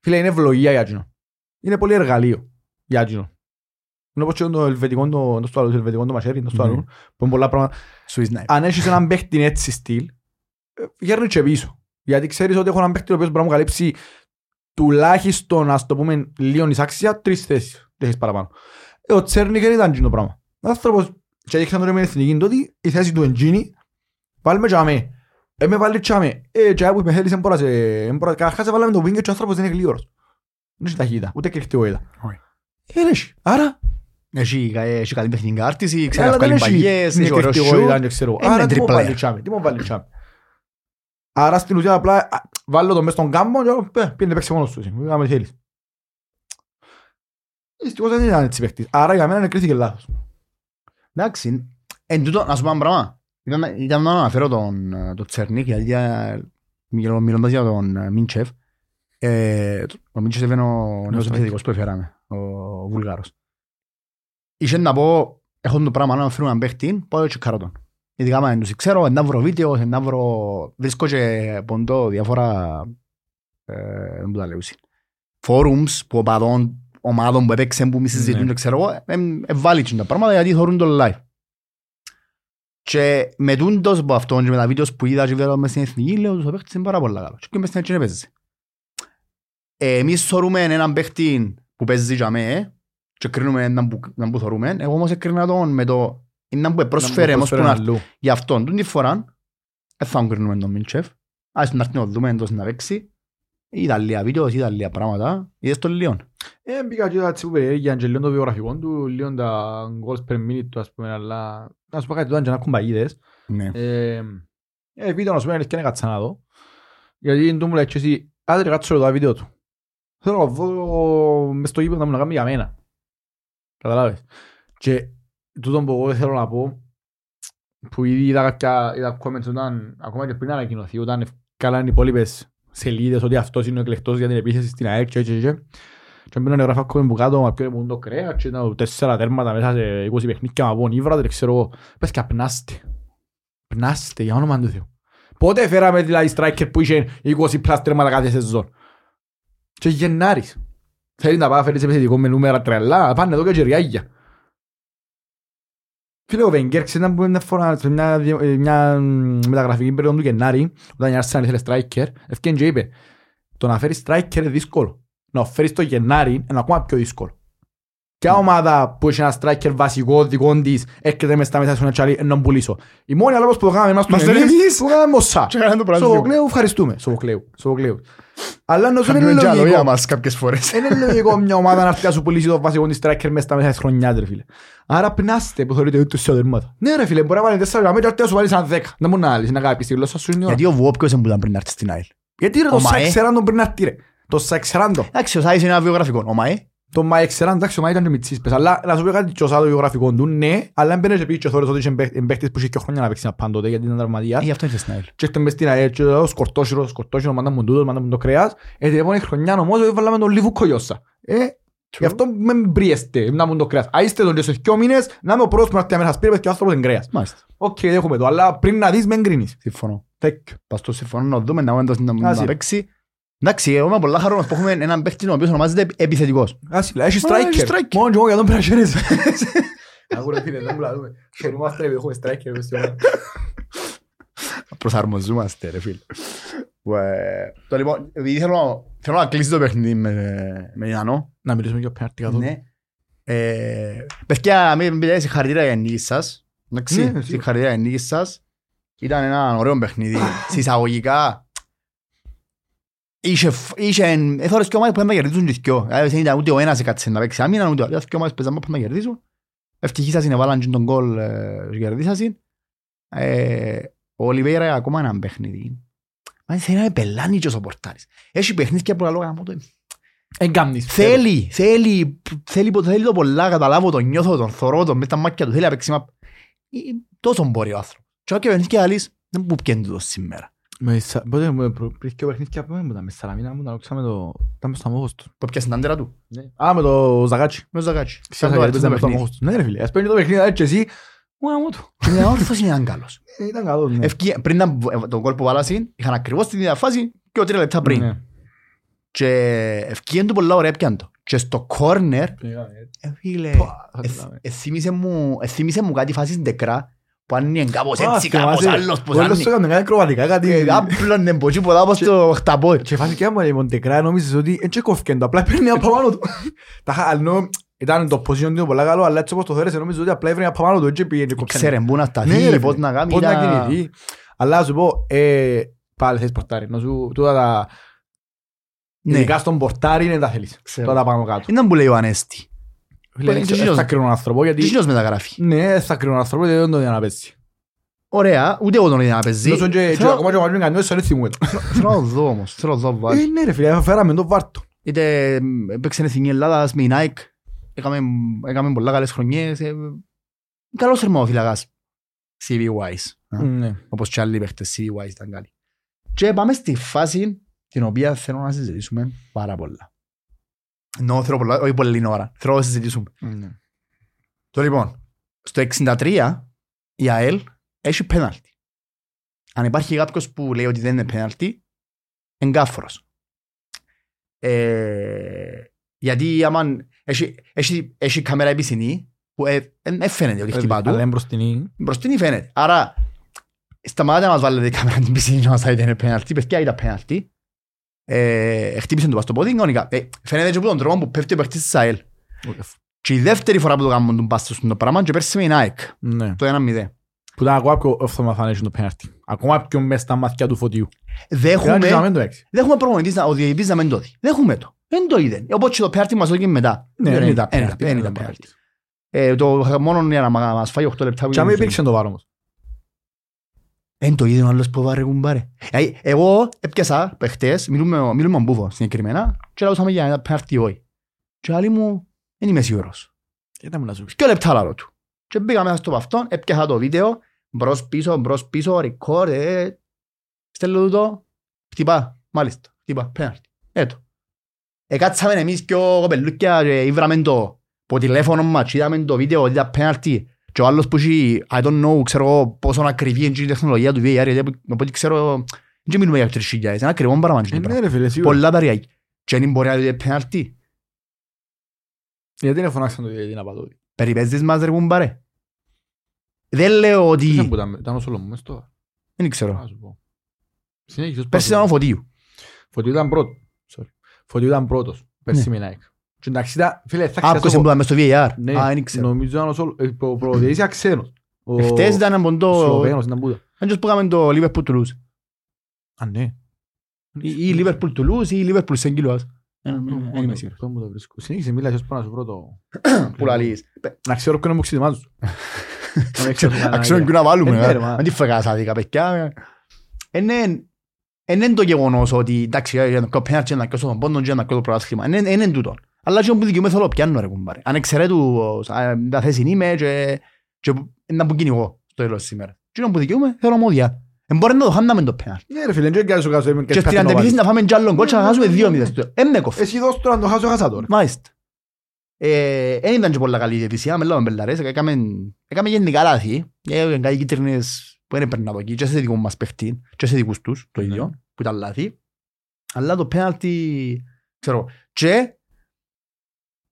φίλε είναι ευλογία για εκείνο. Είναι πολύ εργαλείο για εκείνο. Είναι όπως και το ελβετικό, το, το, στο άλλο, το ελβετικό το μαχαίρι, το στο Ναι. άλλο, που είναι πολλά πράγματα. Swiss Knife. Αν έχεις έναν παίκτη έτσι στυλ, ε, γέρνει και πίσω. Γιατί ξέρεις ότι έχω έναν παίκτη ο οποίος μπορεί να μου καλύψει τουλάχιστον, ας το πούμε, λίγο εις άξια, τρεις θέσεις. Δεν έχεις παραπάνω. Ε, ο Τσέρνικ δεν ήταν εκείνο πράγμα. Ο άνθρωπος, και έδειξαν τώρα με την εθνική τότε, η θέση του εντζίνη, βάλουμε και αμέ. Ε, με βάλει και αμέ. Ε, και που με θέλεις, δεν μπορώ να σε... δεν μπορώ- Καταρχάς έβαλαμε το wing και ο άνθρωπος δεν είναι γλύωρος. Δεν έχει ταχύτητα, ούτε κρυκτικότητα. Όχι. Ε, δεν έχει. Άρα, Έχει, έχει καλή τεχνική κάρτιση, ξέρει αλλά να δεν βγάλει έχει παγιές, την έχει ωραίο κρυκτικότητα, σου. δεν ξέρω. Είναι Άρα τι μου triple βάλει A. τσάμι, τι μου βάλει τσάμι. Άρα στην ουσία απλά α, βάλω το μες στον κάμπο και ε, πήγαινε παίξει μόνος του. εσύ, Κάμε τι θέλεις. Δυστυχώς δεν ήταν έτσι παίκτης. Άρα για μένα κρίθηκε λάθος. Εντάξει. Εν τούτο, να σου πω ένα πράγμα. Ήταν, ήταν να αναφέρω τον, ε, τον Τσέρνικ, γιατί ε, μιλώ- μιλώντας για τον ε, Μίντσεφ, ε, ο Μίντσεφ είναι ο νέος Striker. επιθετικός που έφεραμε, ο Βουλγάρος. Είχε να πω, έχω το πράγμα να φέρουμε έναν παίχτη, πάω και τσεκάρω τον. Γιατί άμα δεν τους ξέρω, να βρω βίντεος, να βρω... Βρίσκω και ποντώ διάφορα... Ε, δεν μπορώ να λέω εσύ. Forums που οπαδών, ομάδων που έπαιξαν, που μη συζητούν, Ναι. δεν ξέρω εγώ, ε, ε, βάλει τα πράγματα γιατί θεωρούν το live. Και με τούντος από αυτόν και με τα βίντεος που είδα και βλέπω μες στην εθνική, λέω τους ο παίχτης είναι πάρα πολλά καλός. Και μες στην έτσι είναι παίζει. Ε, Εμείς θεωρούμε έναν παίχτη που παίζει για μέ και κρίνουμε έναν που, έναν που θεωρούμε. Εγώ όμως έκρινα τον με το έναν που πρόσφερε όμως που να έρθει. αλλού. Γι' αυτόν τον τη φορά δεν θα τον κρίνουμε τον Μίλτσεφ. Ας να έρθει να το δούμε εντός να παίξει. Είδα λίγα βίντεο, είδα λίγα πράγματα. Είδες τον Λιόν; Ε, μπήκα και είδα έτσι που περιέργεια και λίγο το βιογραφικό του, λίγο τα goals per minute του ας πούμε, αλλά να σου πω κάτι τώρα και να έχουν παγίδες. Ναι. Ε, ε, βίντεο να σου πω είναι και να κάτσα να δω. Γιατί του μου λέει και εσύ, άντε ρε κάτσω το βίντεο του. Θέλω να δω μες στο γήπεδο να μου να κάνει για μένα. Καταλάβες. Και τούτο που εγώ θέλω να πω, που ήδη είδα κάποια είδα comments όταν, ακόμα και πριν ανακοινωθεί, όταν καλά οι υπόλοιπες σελίδες ότι αυτός είναι ο εκλεκτός για την επίθεση στην ΑΕΚ και και και. Και μπαίνουν γράφω ακόμα που κάτω, μα ποιο είναι το κρέας και ήταν τέσσερα τέρματα μέσα σε 20 παιχνίκια μα πόν ύβρα, δεν ξέρω εγώ. Πες και απνάστε. Πνάστε, για όνομα του Θεού. Πότε φέραμε δηλαδή striker που είχε 20 πλάς τέρματα κάθε σεζόν; Και Γενάρης. Θέλει να πάει να φέρει σε επιθετικό με νούμερα τρελά, πάνε εδώ και γεριάγια. Φίλε, ο Βενγκέρ ξέρεις να μια φορά σε μια, μια μεταγραφική περίοδο του Γενάρη, όταν η Arsenal ήθελε striker, ευκέν και είπε, το να φέρεις striker είναι δύσκολο. Να φέρεις το Γενάρη είναι ακόμα πιο δύσκολο. Ποια ομάδα που έχει ένα striker βασικό δικό της έρχεται μες στα μέσα σου να τσάρει να πουλήσω. Η μόνη αλλά που το κάναμε εμάς Μας τον το εμείς εμείς. που κάναμε μοσά. Και έκαναν το πράσινο. Σοβοκλέου ευχαριστούμε. Σοβοκλέου. Σοβοκλέου. Αλλά νομίζω είναι Καμπιόν και άλλο για λογικό. μας κάποιες φορές. Είναι λογικό μια ομάδα να έρθει να σου πουλήσει το βασικό της striker μέσα στα μέσα της χρονιάς ρε φίλε. Άρα πνάστε που θεωρείτε ούτε σε οδερμάτα. Ναι ρε φίλε, μπορεί να βάλει τέσσερα γραμμές και έρθει να σου βάλεις σαν δέκα. Δεν μπορεί να άλλεις, να κάνει τη γλώσσα σου είναι η ώρα. Γιατί ο Βουό ποιος είναι που ήταν πριν να έρθει στην ΑΕΛ. Γιατί ρε Ο το Μαέ; Σαξεράντο πριν να έρθει ρε. Το Σαξεράντο. Εντάξει, ο Σάις είναι ένα βιογραφικό. Ο Μαέ; Το Μαεξεράντο, εντάξει ο Μαέ ήταν και μητσής πες. Αλλά να σου πω κάτι και ο Σάδο βιογραφικό του, ναι, αλλά έμπαινε και πήγε και θόρες ότι είχε παίχ- παίχτες που είχε και χρόνια να παίξει πάντοτε γιατί ήταν Ε, τραυματίας. Γι' αυτό ήρθε στην ΑΕΛ. Και έρχεται μες στην ΑΕΛ και λέω σκορτόσυρο, σκορτόσυρο, μάνα μου τούτος, μάνα μου το κρέας. Ε, την επόμενη χρονιά όμως έβαλαμε τον Λίβου Κογιώσα. Ε, γι' αυτό με μπριέστε να μου το κρέας. Α, είστε τον και σε δυο μήνες να είμαι ο πρώτος που να έρθει να με σας πει πες και ο άνθρωπος είναι κρέας. Μάλιστα. Οκ, δέχομαι το, αλλά πριν να δεις με εγκρίνεις. Συμφωνώ. Τέκ. Πας το συμφωνώ να δούμε να δούμε να- να Άσυ. να παίξει. Εντάξει, εγώ είμαι πολλά χαρούμενος που έχουμε έναν παίχτη ο οποίος ονομάζεται επιθετικός. Άσυλα, έχει Α, έχει striker. striker. Μόνο και εγώ για τον πρέπει να χαίρεσαι. Άκου ρε φίλε, δεν μου λαδούμε. Χαιρούμαστε επειδή έχουμε striker μες στην ομάδα. Προσαρμοζόμαστε ρε φίλε. Ε, Το λοιπόν, επειδή θέλω θέλω να κλείσει το παιχνίδι με με Ιαννό. Να μιλήσουμε για πέναρτη καθόλου. Ναι. Ε, Παιδιά, μην πείτε συγχαρητήρια για νίκη σας. Ναι, Εντάξει, σίγουρα. συγχαρητήρια για νίκη σας. Ήταν ένα ωραίο παιχνίδι. Συσσαγωγικά, είχε, φ- είχε, έθωρες και ομάδες που έπρεπε να κερδίσουν τις δυο. Δηλαδή δεν ήταν ούτε ο ένας έκατσε να παίξει άμυνα, ούτε ο άλλος. Και ομάδες που έπρεπε να κερδίσουν. Ευτυχής είναι βάλαν και τον γκολ ε, και κερδίσασαν. Ε, Ο Ολιβέιρα ακόμα έναν παιχνίδι. Μα θέλει να με πελάνει και ο πορτάρης. Έχει παιχνίδια που λέω γάμο το Εν κάμνεις. Θέλει, θέλει, θέλει, θέλει το πολλά, καταλάβω, τον νιώθω, τον θωρώ, τον μες τα μάτια του, θέλει να παίξει μα... Ε, Τόσο μπορεί ο άνθρωπος. Και ό,τι παίρνεις και άλλης, δεν μου πιένει τούτο σήμερα. Με σα- Πότε μου προ- πριν και ο παιχνίδι που ήταν με Σαλαμίνα μου, τα λόξαμε το... Ήταν μες στο αμόχος του. Που πιάσες την άντερα του; Α, με το Ζαγάτσι. Με το ζαγάτσι. Ξέρεις, Σαν το γιατί άρεσε το ήταν μες στο παιχνίδι. αμόχος του. Ναι ρε φίλε, ας παίρνει το παιχνίδι έτσι εσύ. Μου γάμο του. Και μια όρθος είναι έναν καλός. Ε, Ήταν καλός, ναι. Ευκεί- Πριν να- ε, τον γκολ που βάλασαν, είχαν ακριβώς την ίδια φάση και ο τρία λεπτά πριν. Ναι. Και ευκήγεν του πολλά ωραία πιάν το. Και στο κόρνερ, ε, φίλε, Πα, θα ε, θέλαμε. ε, θύμισε μου- ε, θύμισε μου κάτι φάσεις ντεκρά, που ανοίγει κάπως Α, έτσι, κάπως θυμάσαι. άλλος, πως Ο άλλος ανοίγει. το έκανε κάτι ακροβατικά, κάτι... Ε, Άπλωνε ποτσί που δάπω στο χταπό. Και φάση και άμα η Μοντεκρά νόμιζες ότι δεν τσεκόφκεν το, απλά παίρνει από πάνω του. Τα είχα- ενώ ήταν το position του πολύ καλό, αλλά έτσι όπως το θέλεσαι νόμιζες ότι απλά έπαιρνε από πάνω του, έτσι πήγαινε και κόφκεν. Ξέρε πού να Ναι, σταθεί, ρε, πώς φίλε. να κάνει. Πώς να ήταν- κινηθεί. Αλλά να σου πω, ε, πάλι θες πορτάρι. Να σου, τούτα τα... Ναι, Ειδικά στον πορτάρι είναι τα θέλεις. Ξέρω. Τώρα πάνω κάτω. ήταν που λέει ο Ανέστη. Φίλε, και δεν εκείνος- θα κρίνω άνθρωπο, Τι γιατί... συνός μεταγράφει. Ναι, δεν θα κρίνω άνθρωπο, γιατί δεν το δίνω να παίζει. Ωραία, ούτε εγώ τον είδα να παίζει. Δώσον και- και Θέλω ακόμα και ο Μαρίνο Κανιώσης δεν θυμούμαι το. θέλω να το δω όμως, θέλω να το δω Ε, βάλει. ναι ρε φίλε, φέραμε το βάρτο. Είτε μ, έπαιξε εθνική Ελλάδας με η Nike, έκαμε, έκαμε πολλά καλές χρονιές. ε, Καλός θερμοφυλακάς. CV-wise. α. Ναι. όπως και άλλοι παίχτες CV-wise ήταν καλοί. Και πάμε στη φάση την οποία θέλω να συζητήσουμε πάρα πολλά. Ενώ θέλω πολλά, όχι πολύ ώρα, θέλω να συζητήσουμε. Ναι. Το λοιπόν, στο 63 η ΑΕΛ έχει πέναλτι. Αν υπάρχει κάποιος που λέει ότι δεν είναι πέναλτι, εγκάφορος. Ε, γιατί άμα έχει, έχει, έχει κάμερα επισυνή που ε, δεν φαίνεται ότι χτυπά του. Αλλά είναι μπροστινή. Μπροστινή φαίνεται. Άρα, σταματάτε να μας βάλετε η κάμερα την πισίνη να μας θα είναι πέναλτι. Παιδιά ήταν πέναλτι. Ε, χτύπησε το πας στο πόδι, κανονικά. Ε, φαίνεται και από τον τρόπο που πέφτει ο παίχτης της ΑΕΛ. Και η δεύτερη φορά που το κάνουμε τον πάστο στον πράγμα και πέρσι με η Nike. Ναι. Το 1-0. Που ήταν ακόμα πιο οφθομαθανές το πέναρτι. Ακόμα πιο μέσα στα μαθιά του φωτιού. Δεν Ήταν και να έχουμε, μην το έξι. δεν έχουμε προπονητής να- ο διαιτητής να μην το δει. Δεν έχουμε το. Δεν το είδε. Οπότε και το πέναλτι μας το έγινε μετά. Ναι, Δεν δεν ήταν ήταν πέναλτι, πέναρτι. δεν ήταν πέναλτι. Ε, το μόνο για να μα- μας φάει 8 λεπτά. που Και αν μην είναι- υπήρξε το βάρος όμως. Εν το είδε ο άλλος που βάρε κουμπάρε. Ε, Εγώ έπιασα παιχτές, μιλούμε, μιλούμε με μπούφο συγκεκριμένα και λαούσαμε για ένα πέναρτι όχι. Και άλλοι μου, δεν είμαι σίγουρος. Ήταν μου να σου πεις. Δυο λεπτά λαλό του. Και μπήκα μέσα στο αυτόν, έπιασα το βίντεο, μπρος πίσω, μπρος πίσω, record, ε, στέλνω του το, χτυπά. Μάλιστα. Είπα, πέναρτη. Έτω. Εκάτσαμε εμείς και ο κοπελούκια και ήβραμε το από τηλέφωνο μας και είδαμε το βίντεο ότι ήταν πέναρτη και ο άλλος που έχει, I don't know, ξέρω εγώ πόσο ακριβή είναι η τεχνολογία του VAR, γιατί από ό,τι ξέρω, δεν μιλούμε για τρεις χιλιάδες, είναι ακριβό πράγμα. Ε, Ναι ρε φίλε, σίγουρα. Πολλά τα ριακή. Και δεν μπορεί να δει πέναρτη. Γιατί δεν φωνάξαν το διαιτητή να πατώ. Περιπέζεις μας ρε κουμπάρε. Δεν λέω Δεν ότι... που ήταν, ήταν ο Σολομού μες τώρα. Δεν ξέρω. Να σου πω. Συνέχισε. Πέρσι ήταν ο Φωτίου. Φωτίου ήταν πρώτο. Sorry. Φωτίου ήταν πρώτος. Πέρσι με η Nike. Και εντάξει ήταν, φίλε, θα Α, ποιος ξέρω. είναι μες στο VAR. Ναι, Α, δεν ξέρω. νομίζω ήταν ο Σολ- ε, ο προδιαιτής ήταν ξένος. Ο- Εχθές ήταν από ο το... Σλοβαίνος ήταν πούτα. Αν που έκαμε το Liverpool Toulouse. Α, ναι. Ή ή Liverpool Toulouse ή Liverpool St. Gilloise. Ε, Δεν είμαι σίγουρος. Πού μου το βρίσκω. Συνέχισε, μίλα, ίσως πάω να σου βρω το... Που λαλείς. Να ξέρω ποιον είναι μου ξύδιμά τους. Να ξέρω κανένα Αξιόν ιδέα. και να βάλουμε. Ε, ναι, ε. ρε, μα. Αν τη φεγάς άδικα παιδιά. Είναι είναι το γεγονός ότι εντάξει για να κάνω πέναρτσι, να κάνω τον πόντο και να κάνω το πρωτάθλημα. Είναι είναι τούτο. Αλλά και που δικαιούμαι θέλω πιάνω ρε κουμπάρε. Αν εξαιρέτου α, τα θέση είμαι και και να που κυνηγώ στο τέλος σήμερα. Και που δικαιούμαι θέλω μόδια. Εν μπορεί να το χάναμε το πέναρτι. Ναι ρε φίλε, δεν κάνω κάτω είμαι Και και στην κάτι να αντεπιθέση βάλεις. να φάμε κι άλλον κόλ και να χάσουμε δύο μηδές. Εν με κόφει. Εσύ δώσ' το να το χάσω, χάσα τώρα. Μάλιστα. Ε, Εν ήταν και πολλά καλή διαιτησία, με λέμε μπελαρές, έκαμε έκαμε γενικά λάθη, έκαμε κάτι κίτρινες που δεν έπαιρνα από εκεί, και σε δικό μας παιχτή, και σε δικούς τους, το Ναι. ίδιο, που ήταν λάθη. Αλλά το πέναλτι, ξέρω, και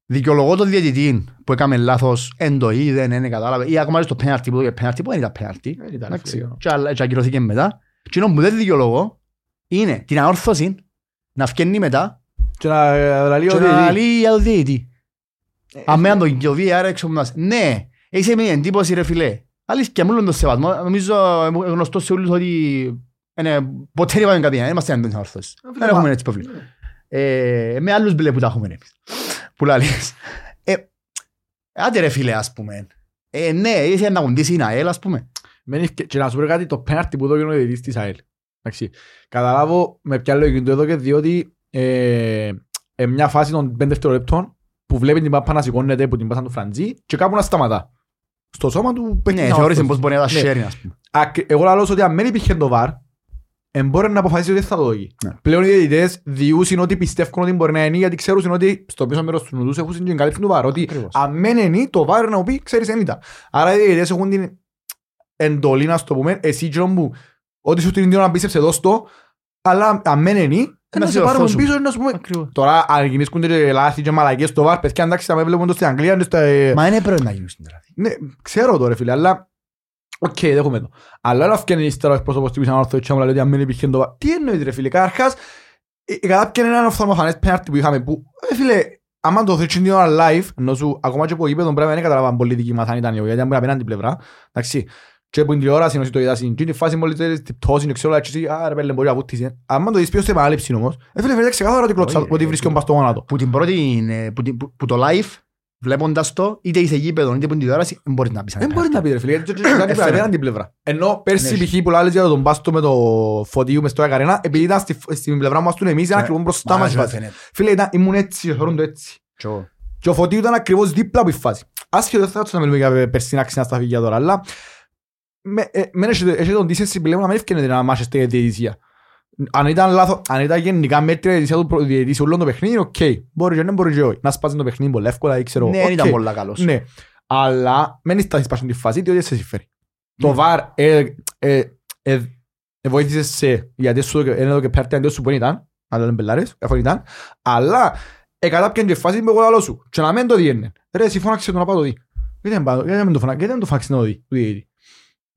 δικαιολογώ τον διαιτητή που έκαμε λάθος, εν το είδε, δεν κατάλαβε, ή ακόμα και στο πέναλτι που το πέναλτι που δεν ήταν πέναλτι, Δεν ήταν, εντάξει, φίλε. και άλλα- και ακυρωθήκε μετά. Και ενώ που δεν δικαιολογώ, είναι την αόρθωση να φκένει μετά Και να ε, λαλεί και ότι... να λέει για το διαιτητή. Ε, Αμέ το το VAR έξω από μας. Ναι, έχεις μια εντύπωση ρε φιλέ. Αλήθεια, μου λένε το σεβασμό. Νομίζω ε, γνωστός σε όλους ότι ε, ποτέ δεν είπαμε κάτι, δεν είμαστε αντίον όρθος. Δεν έχουμε έτσι προβλήμα. Ε, Με άλλους μπλε που τα έχουμε εμείς. Που λαλείς. Ε, Άντε ρε φίλε ας πούμε. Ε, Ναι, είσαι να κοντήσει η ΑΕΛ ας πούμε. Μεν ευκαι- Και να σου πω κάτι, το πέναρτι που δώκε ο διαιτητής της ΑΕΛ. Εντάξει. Καταλάβω με ποια λογική το έδωκε, διότι ε, ε, μια φάση των 5 δευτερολεπτών που βλέπεις την πάπα να σηκώνεται που την πάσαν του Φραντζή και κάπου να σταματά. Στο σώμα του παίχνει Ναι, να θεώρησε όρθος. πως μπορεί να τα Ναι. sharing ας πούμε. Ακ- Εγώ λαλώ ότι αν δεν υπήρχε το VAR, μπορεί να αποφασίσει ότι δεν θα το δώσει. Ναι. Πλέον οι διαιτητές διούσαν ότι πιστεύουν ότι μπορεί να είναι γιατί ξέρουν ότι στο πίσω μέρος τους νους τους έχουν την καλύψη του VAR. Ότι Ακριβώς. αν δεν είναι το VAR να μου πει ξέρεις δεν ήταν. Άρα οι διαιτητές έχουν την εντολή να στο πούμε εσύ και μου ότι σου την να πίστεψε δώσ' το αλλά αν δεν είναι Να να σε σε πάρουν ορθώσουν. πίσω να σου πούμε Ακριβώς. Τώρα αν γινήσκονται και λάθη και μαλακές στο VAR παιδιά εντάξει θα με βλέπουν το στην Αγγλία και στα- ε, Μα είναι πρέπει να γίνουν στην τραφή. ναι, ξέρω το ρε φίλε, αλλά... Οκ, δέχομαι το. Αλλά να φτιάχνει ύστερα ο εκπρόσωπος του Ισανόρθου και μου λέει ότι αν μην υπήρχε το... Τι εννοείς ρε φίλε, καταρχάς, ε, ε, κατάπιανε έναν οφθαλμοφανές πέναρτι που είχαμε που, ε, φίλε, άμα το θες την ώρα live, ενώ σου, ακόμα και από γήπεδο πρέπει να δεν καταλάβαν πολύ δική μας αν ήταν εγώ, γιατί αν μπορεί να πέναν την πλευρά, εντάξει. Και που την τηλεόραση, ενώ το είδα στην εκείνη φάση μόλις θέλεις την πτώση, ξέρω, αλλά έτσι, α, ρε πέλε, μπορεί να βούττισε. Άμα το δεις ποιος σε επανάληψη όμως, ε, φίλε, φαίνεται ξεκάθαρα ότι κλωτσά- Όχι, ότι ε, βρίσκει τον πας στο γόνατο. που την πρώτη, ε, που, την- που, που το live, βλέποντας το, είτε είσαι γήπεδο, είτε που είναι τηλεόραση, δεν μπορείς να πεις. αν Δεν είναι μπορείς να πεις ρε φίλε, γιατί κάτι πρέπει να Έφερε. πέραν την πλευρά. Ενώ πέρσι Ναι. π.χ. που λάλες για τον Μπάστο με το φωτίου μες στο Ακαρένα, επειδή ήταν στη, στην πλευρά μας του εμείς, ήταν Ναι. ακριβώς μπροστά Μα, μας η να φάση. φαίνεται. Φίλε, ήταν, ήμουν έτσι, θεωρούν το έτσι. Τσο. Και ο φωτίου ήταν ακριβώς δίπλα από η φάση. Άσχετο, δεν θα κάτσω να μιλούμε για περσινά ξινά στα φύγια τώρα, αλλά με, ε, μεν έχει έχει τον τίσεση πλέον να μην ευκαινεται να μάχεστε στη διαιτησία. Αν ήταν λάθος, αν ήταν γενικά μέτρια η διαιτησία του προ- διαιτητή όλων το παιχνίδι, οκ. Μπορεί και δεν μπορεί και όχι. Να σπάζει το παιχνίδι πολύ εύκολα ή ξέρω. Ναι, δεν ήταν οκ. πολλά καλός. Ναι, αλλά μην είσαι σπάσουν τη φάση διότι σε συμφέρει. Το Ναι. VAR ε, ε, ε, ε, βοήθησες σε, γιατί σου είναι εδώ και πέρτε αντίον σου που δεν ήταν, αλλά δεν πελάρες, αφού ήταν, αλλά ε, κατάπιαν και φάση με εγώ λαλό σου και να μην το διένε. Ρε, εσύ φώναξες το να πάω το δει. Γιατί δεν πάω- γιατί δεν το φωνάξε, γιατί δεν το φώναξε να το δει, του διαιτητής.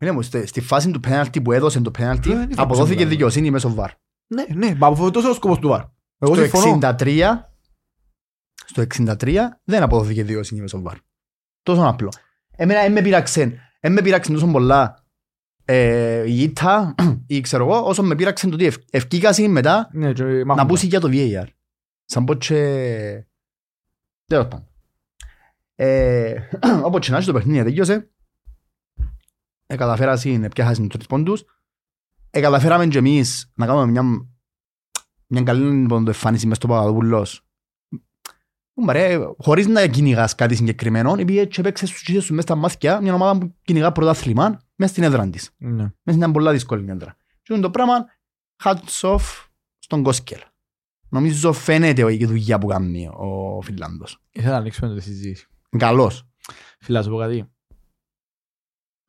Είναι μου, στη, στη φάση του πέναλτι που έδωσε το πέναλτι, Ε, δεν θα αποδόθηκε ψηφίσουμε. δικαιοσύνη μέσω βαρ. Ναι, ναι, μα αυτός είναι ο σκοπός του VAR. Εγώ Στο συμφωνώ. 63, στο 63 δεν αποδόθηκε δικαιοσύνη μέσω βαρ. Τόσο απλό. Εμένα δεν με πειράξε, δεν με πειράξε τόσο πολλά ε, η ήττα ή ξέρω εγώ, όσο με πειράξε το ότι ευ, ευκήκασαι μετά Ναι, και να μάχομαι. πούσει για το VAR. Σαν πως και... Τέλος πάντων. Ε, Όπως και να έχει το παιχνίδι τελειώσε. Ε, καταφέρασαν, πιάσασαν τους τρεις πόντους. Ε, καταφέραμε και εμείς να κάνουμε μια, μια καλή ποντοεφάνιση μες στο Παπαδοπούλος. Ρε, χωρίς να κυνηγάς κάτι συγκεκριμένο, επειδή έτσι έπαιξες στους τσίτες σου μες στα μάθηκια μια ομάδα που κυνηγά πρωτάθλημα μες στην έδρα της. Ναι. Μέσα ήταν πολλά δύσκολη η έδρα. Και είναι το πράγμα, hats off στον Κόσκελ. Νομίζω φαίνεται η δουλειά που κάνει ο Φιλάνδος. Ήθελα να ανοίξουμε τη συζήτηση. Καλός. Φίλα, σου πω κάτι.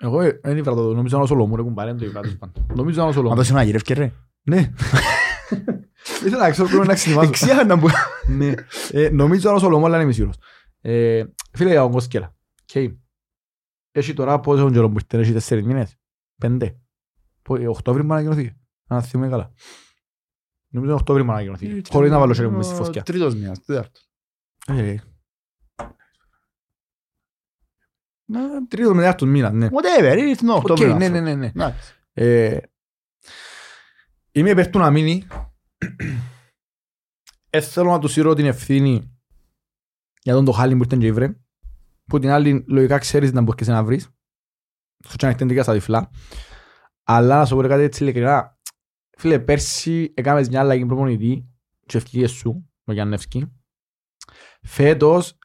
Εγώ ε, δεν ήβρα το, νομίζω να Σολομού, ρε κουμπάρε, το είπα, τέλος πάντων. Νομίζω να Μα Σολομού. δώσει ένα γυρεύκε ρε. Ναι. Ήθελα να ξέρω πρέπει να ξυνημάσω. Εξιάχα που... Ναι. Ε, Νομίζω να Σολομού, αλλά δεν είμαι σίγουρος. Ε, Φίλε, για τον Κοσκέλα. Οκ. Έχει τώρα πόσο καιρό που ήρθε, έχει τέσσερις μήνες. Πέντε. Πο- ε, Οκτώβρη μου ανακοινωθεί. Αν θυμούμαι καλά. Νομίζω Οκτώβρη μου ανακοινωθεί. Χωρίς να βάλω χέρι μου μες στη φωτιά. Τρίτος μήνας, τέταρτος. Ε, ε, Τρίτο με τέταρτος μήνα, ναι. Whatever, ήρθε τον Οκ, Οκτώβριο. ναι, άνθρωπο. ναι, ναι, ναι. Εντάξει. Ε, Είμαι υπέρ του να μείνει. Ε, θέλω να του σύρω την ευθύνη για τον το χάλι που ήρθε και ήβρε. Που την άλλη λογικά ξέρεις να μπορείς να βρεις. Στο τσάνε εκτεντικά στα τυφλά. Αλλά να σου πω ρε κάτι έτσι ειλικρινά. Φίλε, πέρσι έκαμες μια αλλαγή προπονητή και ευκαιρίες σου, ο Γιάννευσκι. Φέτος,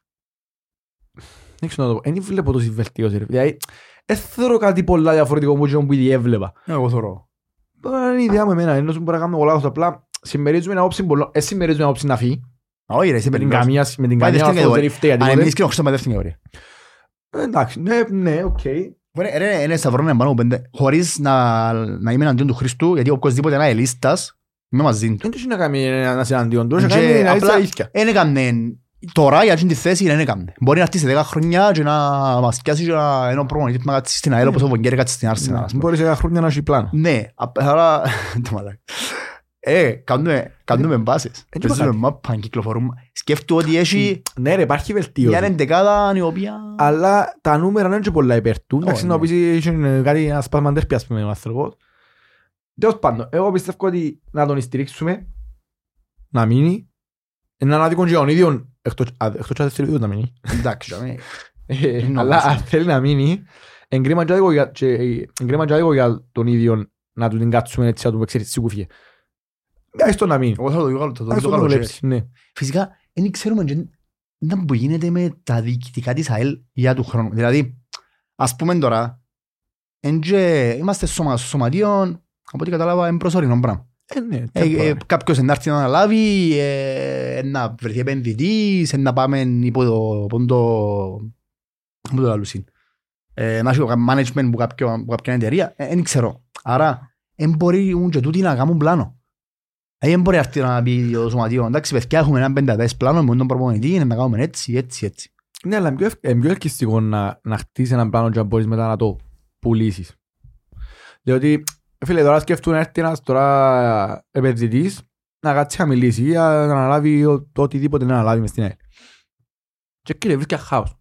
δεν ξέρω να το πω, δεν βλέπω τόση βελτίωση. ρε. Δηλαδή, δεν θεωρώ κάτι πολλά διαφορετικό που εκείνο που ήδη έβλεπα. Εγώ θωρώ. Τώρα είναι η ιδέα μου εμένα, ενώ σου μπορεί να κάνουμε πολλά λάθος, απλά συμμερίζουμε ένα όψη πολλών, ε, συμμερίζουμε ένα όψη να φύγει, Όχι ρε, εσύ με την περνάς. καμία, με την Πάει καμία δεύτερη αυτός δεν φταίει Αν τίποτε. εμείς και ο Χριστός με δεύτερη κατηγορία. Ε, Εντάξει, ναι, ναι, οκ. Ρε, ρε, είναι σταυρό να πάνω από πέντε. Χωρίς να, να είμαι εναντίον του Χριστού, γιατί οπωσδήποτε ένα ελίστας, είμαι μαζί του. Δεν έχει να κάνει ένας συναντιόν τους, έχει να Και κάνει να απλά- είσαι αλήθεια. Εν έκαμνε, τώρα για αυτήν τη θέση δεν έκαμνε. Μπορεί να έρθει σε 10 χρόνια και να μας πιάσει και να είναι ο προπονητής που να κάτσει στην ΑΕΛ όπως ο Βογγέρη κάτσει στην Arsenal. ας πούμε. Μπορεί σε ένα χρόνια να έχει πλάνο. Ναι, απ- άρα... το μαλάκα. Ε, κάνουμε, κάνουμε μπάσεις. είπα Παίζουμε κάτι. μάπα, κυκλοφορούμε. Σκέφτομαι ότι έχει Ναι ρε, υπάρχει μια βελτίωση. εντεκάδα η οποία... Αλλά τα νούμερα δεν είναι και πολλά υπέρ του. Εντάξει, Όχι, να ναι. πεις είχε κάτι ένα σπασμαντές πια, ας πούμε, ο άνθρωπος. Τέλος πάντων, εγώ πιστεύω ότι να τον στηρίξουμε, να μείνει, έναν άδικο και τον ίδιο, εκτός α, εκτός και αν δεν θέλει ούτε να μείνει. Εντάξει, αμέ. Ε, Είναι Αλλά όμως. αν θέλει να μείνει, εγκρίμα και άδικο για- και- ε, εγκρίμα και άδικο για τον ίδιο να του την κάτσουμε έτσι, να του παίξει έτσι κουφιέ. Άις το να μείνει. Εγώ θα το δω καλό- θα το Άις δω το να καλό. δουλέψει, ναι. Φυσικά, δεν ξέρουμε και δεν που γίνεται με τα διοικητικά της ΑΕΛ για του χρόνου. Δηλαδή, ας πούμε τώρα, εν και είμαστε σωμα, σωματείων, από ό,τι κατάλαβα, είναι προσωρινό πράγμα. Ε, ναι, Ε, ε, temporary. κάποιος να έρθει να αναλάβει, ε, να βρεθεί επενδυτής, ε, να πάμε υπό το, υπό το, υπό το λαλούσιν. Ε, να έχει το management που κάποιο, που κάποια εταιρεία, ε, δεν ξέρω. Άρα, δεν μπορεί ούν και τούτοι να κάνουν πλάνο. Ε, δεν μπορεί να έρθει να πει το σωματείο, εντάξει παιδιά έχουμε έναν πενταδές πλάνο με τον προπονητή, να κάνουμε έτσι, έτσι, έτσι. Ναι, αλλά είναι πιο ευ- είναι πιο ελκυστικό να, να χτίσεις έναν πλάνο και να μπορείς μετά να το πουλήσεις. Διότι, φίλε, τώρα σκέφτουν να έρθει ένας τώρα επενδυτής να κάτσει να μιλήσει ή να αναλάβει ο- το οτιδήποτε να αναλάβει μες στην ΑΕΛ. Και κύριε, βρίσκει χάος.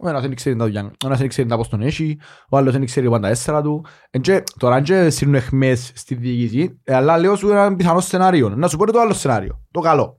Ο ένας δεν ξέρει τα δουλειά, ο ένας δεν ξέρει τα πώς τον έχει, ο άλλος δεν ξέρει πάντα έσσερα του. Εν και, τώρα αν και σύρουν εχμές στη διοίκηση, ε, αλλά λέω σου ένα πιθανό σενάριο. Να σου πω το άλλο σενάριο, το καλό.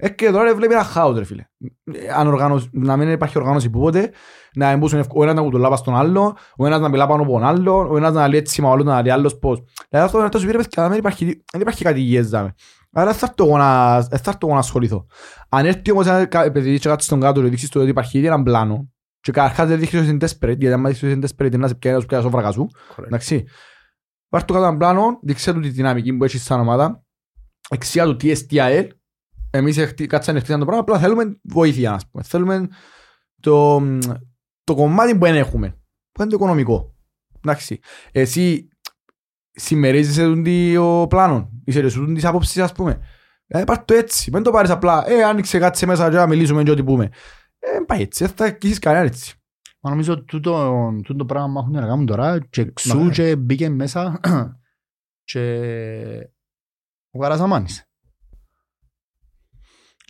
Ε, και τώρα βλέπει ένα χάος, ρε φίλε. Ε, Αν οργάνωση, να μην υπάρχει οργάνωση που πότε, να εμπούσουν ευκ- ο ένας να κουτουλά πας στον άλλο, ο ένας να μιλά πάνω από τον άλλο, ο ένας να λέει έτσι, μα ο άλλος να λέει άλλος πώς. Δηλαδή αυτό είναι τόσο πήρε, παιδιά, δεν υπάρχει, δεν υπάρχει κάτι υγιές, δάμε. Άρα θα έρθω εγώ να, θα έρθω εγώ να ασχοληθώ. Αν έρθει όμως ένα κα- παιδί και κάτσει στον κάτω και δείξεις του ότι υπάρχει ήδη έναν πλάνο και καταρχάς δεν δείχνεις ότι είναι desperate, γιατί άμα δείχνεις ότι είναι desperate είναι να σε πιάνει να σου πιάνει στο βραγά σου. Εντάξει. Πάρ' το κάτω έναν πλάνο, δείξε του τη δυναμική που έχεις σαν ομάδα, εξιά του τι STIL, εμείς εχτι- κάτσαμε χτίσαμε το πράγμα, απλά θέλουμε βοήθεια, ας πούμε. Θέλουμε το, το κομμάτι που δεν έχουμε, που είναι το οικονομικό. Εντάξει. Εσύ συμμερίζεσαι τον το πλάνο, είσαι ρε σου τον τις άποψεις, ας πούμε. Ε, πάρ' το έτσι, μην το πάρεις απλά, ε, άνοιξε κάτσε μέσα και να μιλήσουμε και ό,τι πούμε. Ε, πάει έτσι, δεν θα αγγίσεις κανένα έτσι. Μα νομίζω τούτο, τούτο πράγμα που έχουν να κάνουν τώρα και εξού Μακάρι. και μπήκε μέσα και ο Καρασαμάνης.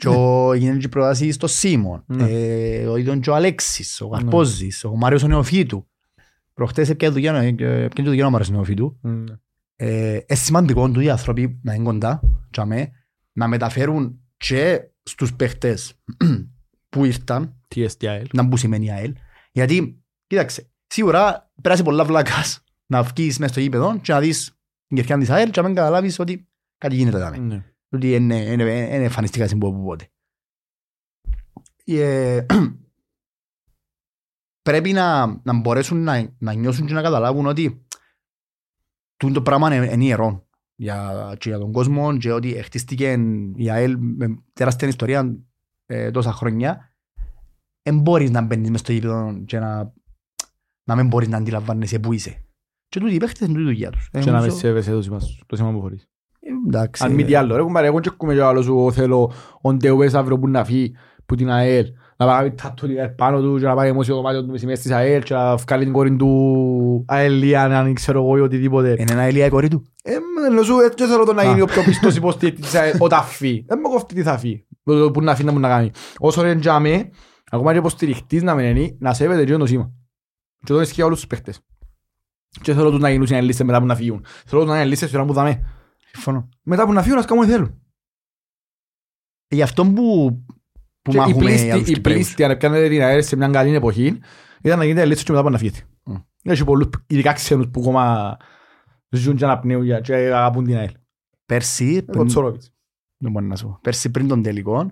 Και ο γίνεται και προτάσεις στο Σίμον, Ναι. ε, ο ίδιος και ο Αλέξης, ο Καρπόζης, ο Μάριος ο Νεοφύτου. Προχτές έπιανε δουλειά, ε, έπιανε δουλειά ο Μάριος ο Νεοφύτου. Ε, είναι σημαντικό του οι άνθρωποι να είναι κοντά και αμέ, να μεταφέρουν και στους παίχτες που ήρθαν Τι STIL. να μπουν σημαίνει ΑΕΛ. Γιατί, κοίταξε, σίγουρα πέρασε πολλά βλάκας να βγεις μέσα στο γήπεδο και να δεις την κερκιά της ΑΕΛ και να μην καταλάβεις ότι κάτι γίνεται εδώ. Ναι. Ότι είναι, είναι, είναι εμφανιστικά συμπό που πότε. Ε, πρέπει να, να μπορέσουν να, να νιώσουν και να καταλάβουν ότι τούτο το πράγμα είναι, είναι ιερό. για, και για τον κόσμο και ότι χτίστηκε η ΑΕΛ με τεράστια ιστορία ε, τόσα χρόνια δεν μπορείς να μπαίνεις μες στο γήπεδο και να, να μην μπορείς να αντιλαμβάνεσαι που είσαι. Και τούτοι οι παίχτες είναι τούτη η δουλειά τους. Ε, Και να με νομίζω- σέβεσαι το σήμα σου, το σήμα που φορείς. Ε, Εντάξει. Αν μη τι άλλο, ρε κουμπάρε, εγώ και ακούμε κι άλλος σου θέλω ο Ντεουές αύριο που να φύγει που την ΑΕΛ να πάει να κάνει τάτου λίγα πάνω του και να πάει δημόσιο δωμάτιο του μεσημέρι της ΑΕΛ και να βγάλει την κόρη του ΑΕΛΙΑ αν ξέρω εγώ ή οτιδήποτε. Είναι ένα ηλία η κόρη του; Ε, ενώ σου έτσι θέλω το να γίνει Α. ο πιο πιστός υποστήρικτης της ΑΕΛ όταν φύγει. Δεν με κόφτει τι θα φύγει, που να φύγει να μου να κάνει. Όσο είναι τζάμε, ακόμα και υποστηριχτής να μένει, να σέβεται και το σήμα. Και το ισχύει για όλους τους παίχτες. Και θέλω τους να γίνουν συναλλήσεις μετά που να φύγουν. Θέλω τους να είναι λίστες ώρα που δαμε. Συμφωνώ. Μετά που να φύγουν, ας κάνουν ό,τι θέλουν. Ε, Γι' αυτό που, που Και η μάχουμε πλήστη- για τους η Κυπρέους. πλήστη, αν πιάνετε την ΑΕΛ σε μια καλή εποχή, ήταν να γίνεται λίστα και μετά που να φύγετε. Μμ. Έχει πολλούς, ειδικά ξένους που ακόμα ζουν και αναπνέουν για- και αγαπούν την ΑΕΛ. Πέρσι, Ο πριν- Τσόροβιτς. δεν μπορεί να σου πω. Πέρσι πριν τον τελικό,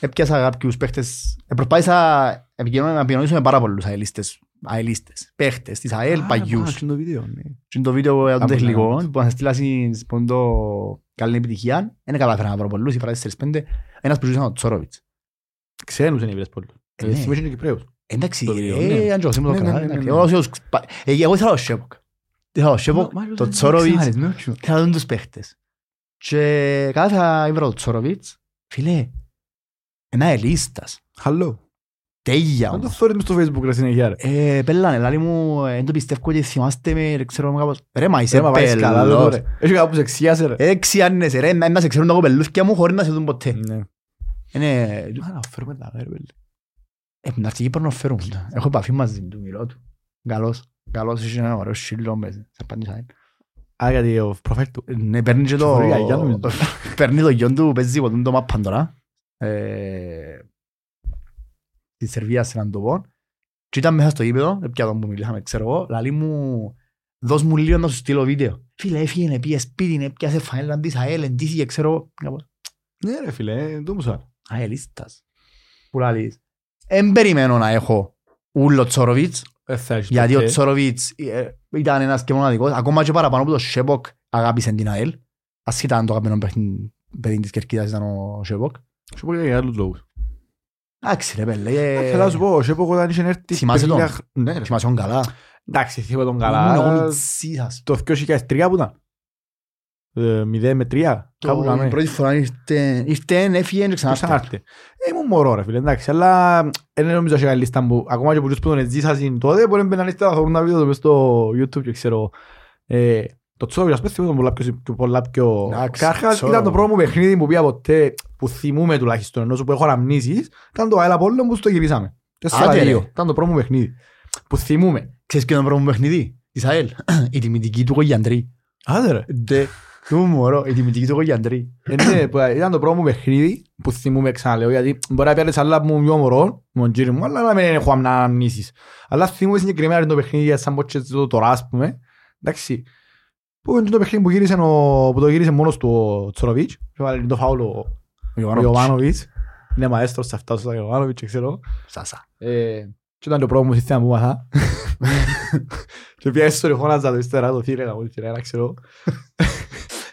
έπιασα κάποιους παίχτες, ε, προσπάθησα επικοινωνώ- να επικοινωνήσω με πάρα πολλούς αελίστες, αελίστες, παίχτες της ΑΕΛ, Α, παγιούς. α, είναι το βίντεο, ναι. Και είναι το βίντεο για τον Κάπου τελικό, να που θα στείλα στην που είναι το καλή επιτυχία, δεν κατάφερα να βρω πολλούς, είπα 4-5, ένας που ζούσαν ο Τσόροβιτς. Ξένους είναι οι βρες πολλούς. Ε, Ε, ναι. Σήμερα είναι και Κυπρέους. Εντάξει, Το βίντεο, ε, ναι. αν και ο Σίμου το Ναι, ναι, καλά, ναι, εντάξει. ναι, Εγώ ναι. όσοι- πα- ε, εγώ ήθελα ο Σέποκ. Ήθελα ο Σέποκ, το Τσόροβιτς, ήθελα να δουν τους παίχτες. Και κάθε βρω το Τσόροβιτς, φίλε, ένα ελίστας. Χαλό. Τέγια Αν το όμως. θόρυβες στο facebook ρε συνεχεία ρε. Ε, πέλανε, λάλη μου, ε, δεν το πιστεύω ότι θυμάστε με, ρε, ξέρω κάπως. Ρε, μα είσαι Ε, μα πάει καλά εδώ πελός. ρε. Έχει κάπου σε εξιάσε ρε. Ε, ξιάνεσαι, ρε, να να σε ξέρουν τα κοπελούθκια μου χωρίς να σε δουν ποτέ. Ναι. Είναι, Άρα, φέρουμε τα ρε πέλε. ε, να έρθει Κύπρο να φέρουν. Έχω επαφή μαζί του, μιλώ του. Καλός, καλός, έχει ένα ωραίος σύλλο μέσα, σε απάντησα. Α, γιατί ο προφίλ του. Ναι, παίρνει και το... Φορεί γιαγιά νομίζω. Παίρνει το γιον του, παίζει ποτέ το μάπαν τώρα. Ε, Στη Σερβία, σε έναν τοπό. Και ήταν μέσα στο γήπεδο, πια τον που μιλήσαμε, ξέρω εγώ, λαλή μου, δώσ' μου λίγο να σου στείλω βίντεο. Φίλε, έφυγε, πήγε σπίτι, έπιασε φανέλα της ΑΕΛ, εντύθηκε, ξέρω εγώ. Κάπως, Ναι ρε φίλε, ε, το μου σου άρεσε. ΑΕΛίστας. Που λαλείς. Εν περιμένω να έχω ούλο Τσόροβιτς, Ε, θα έχεις γιατί ο ποτέ. Τσόροβιτς ε, ήταν ένας και μοναδικός, ακόμα και παραπάνω που το Σέποκ αγάπησε την ΑΕΛ. Ασχετά αν το αγαπημένο παιχνίδι παιδί της Κερκίδας ήταν ο Σέποκ. Σου πω για άλλους λόγους. Εντάξει ρε πέλε, Ε, Θέλω να σου πω, ο Σέπο όταν είχε έρθει... Θυμάσαι τον; παιδιά χ- Ναι ρε. θυμάσαι τον καλά; Εντάξει, θυμάμαι τον Ήμουν εγώ καλά. μητσής, Το 2003 που ήταν. Ε, 0 με 3. Κάπου Το- κάμε. η πρώτη φορά ήρθε, ήρθε, έφυγε και ξανάρθε. Ξανάρθε. Ε, ήμουν μωρό ρε φίλε, εντάξει, αλλά δεν νομίζω ότι λίστα που ακόμα και που τους που τον εζήσασαν τότε μπορεί να μπαίνουν λίστα να θωρούν τα βίντεο μες στο YouTube και ξέρω. Ε, Το Τσόβι, ας πούμε, θυμάμαι πολλά πιο, πιο- πολλά πιο... Εντάξει, Καρχάς Τσόβι. ήταν το πρώτο μου παιχνίδι που πήγα ποτέ, που θυμούμαι τουλάχιστον, ενώ που έχω αναμνήσεις, ήταν το ΑΕΛ Απόλλων που στο γυρίσαμε. Τέσσερα Άντε, ρε. δύο. Ήταν το πρώτο μου παιχνίδι. Που θυμούμαι. Ξέρεις ποιο είναι το πρώτο μου παιχνίδι; Της ΑΕΛ. Η τιμητική του Κογιαντρή. Άντε ρε. Ντε, του μωρό, η τιμητική του Κογιαντρή. Ε, ναι, που ήταν το πρώτο μου παιχνίδι που θυμούμαι ξαναλέω γιατί μπορεί να πιάνεις άλλα που μου πιο μωρό, με τον κύριο μου, αλλά να μην έχω αναμνήσεις. Αλλά θυμούμαι συγκεκριμένα το παιχνίδι για σαν πότσες το τώρα ας πούμε. Εντάξει. Που είναι το παιχνίδι που, γύρισε ο, που το γύρισε μόνος του ο Τσοροβίτς και βάλε το φάουλο ο- ο Ιωάννοβιτς. Ιωβάνοβιτς. Είναι μαέστρος σε αυτάς ο Ιωβάνοβιτς, ξέρω. Σάσα. Ε, και ήταν το πρώτο μου σύστημα που μάθα. Και πια έστω φώναζα το ύστερα το θύρε να μου θύρε, να ξέρω.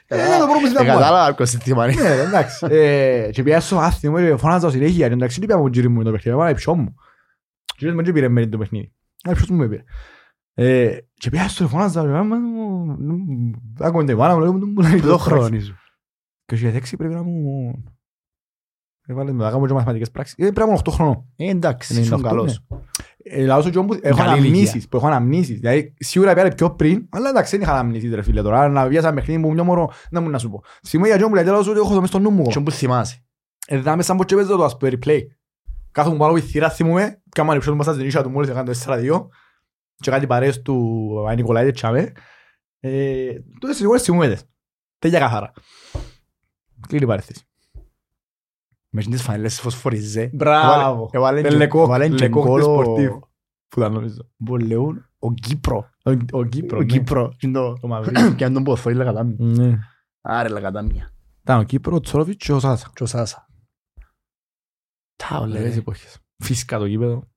Ε, Ήταν το πρώτο μου Ε, σύστημα που μάθα. κατάλαβα ποιος σύστημα είναι. Ναι, ρε, εντάξει. Ε, Και πια στο άθιμο και φώναζα συνέχεια. και Εντάξει, δεν είπα μου γύρι μου το παιχνίδι, αλλά ποιο μου. Και κύριος μου δεν πήρε με το παιχνίδι. Αλλά ποιος μου με πήρε. Ε, Και πια στο φώναζα, ρε, άμα μου... Άκουμε την μάνα μου, λέγω, μου λέει Το το χρόνο χρόνο. σου. Και ως για δέξη πρέπει να μου... Έβαλε με, να κάνω και μαθηματικές πράξεις. Ε, Πρέπει να είμαι 8 χρονών. Ε, εντάξει, 98, ήσουν καλός. Ε, Λαός ο Τζον που έχω Καλή αναμνήσεις, που έχω αναμνήσεις. Δηλαδή, σίγουρα πήρε πιο πριν, αλλά εντάξει, δεν είχα αναμνήσεις ρε φίλε τώρα. Να βγει σαν παιχνίδι μου μια μωρό, να μου να σου πω. Θυμώ για Τζον που λέει, λαός ότι έχω το μες στο νου μου. Ποιον που θυμάσαι. Ε, δάμε σαν ποτσέ παίζω το ας πούμε replay. Κάθομαι πάνω από τη θύρα θυμούμε, κάμανε πίσω του μας στην ίσια του μόλις έκανε το 4-2 και κάτι παρέες του Αϊ Νικολάη και τσάμε. Ε, Τότε στις εικόνες θυμούμε τες. Τέλεια καθαρά. Κλείνει η παρέθεση. Με τις φανέλες φωσφοριζέ. Μπράβο. Έβαλε και- Λεκό, έβαλε και Λεκό γκολ ο- Desportivo. Που ήταν νομίζω. που λέουν ο Κύπρο. Ο- Ο Κύπρο. Ο ναι. Κύπρο. Είναι το- Το μαυρί. Και αν τον ποδοσφαίρι λακατάμι. Ναι. Άρε λακατάμια. Ήταν ο Κύπρο, ο Τσόροβιτς και ο Σάσα. Και ο Σάσα. Τα Ωραίες ολέ. εποχές. Φυσικά το γήπεδο.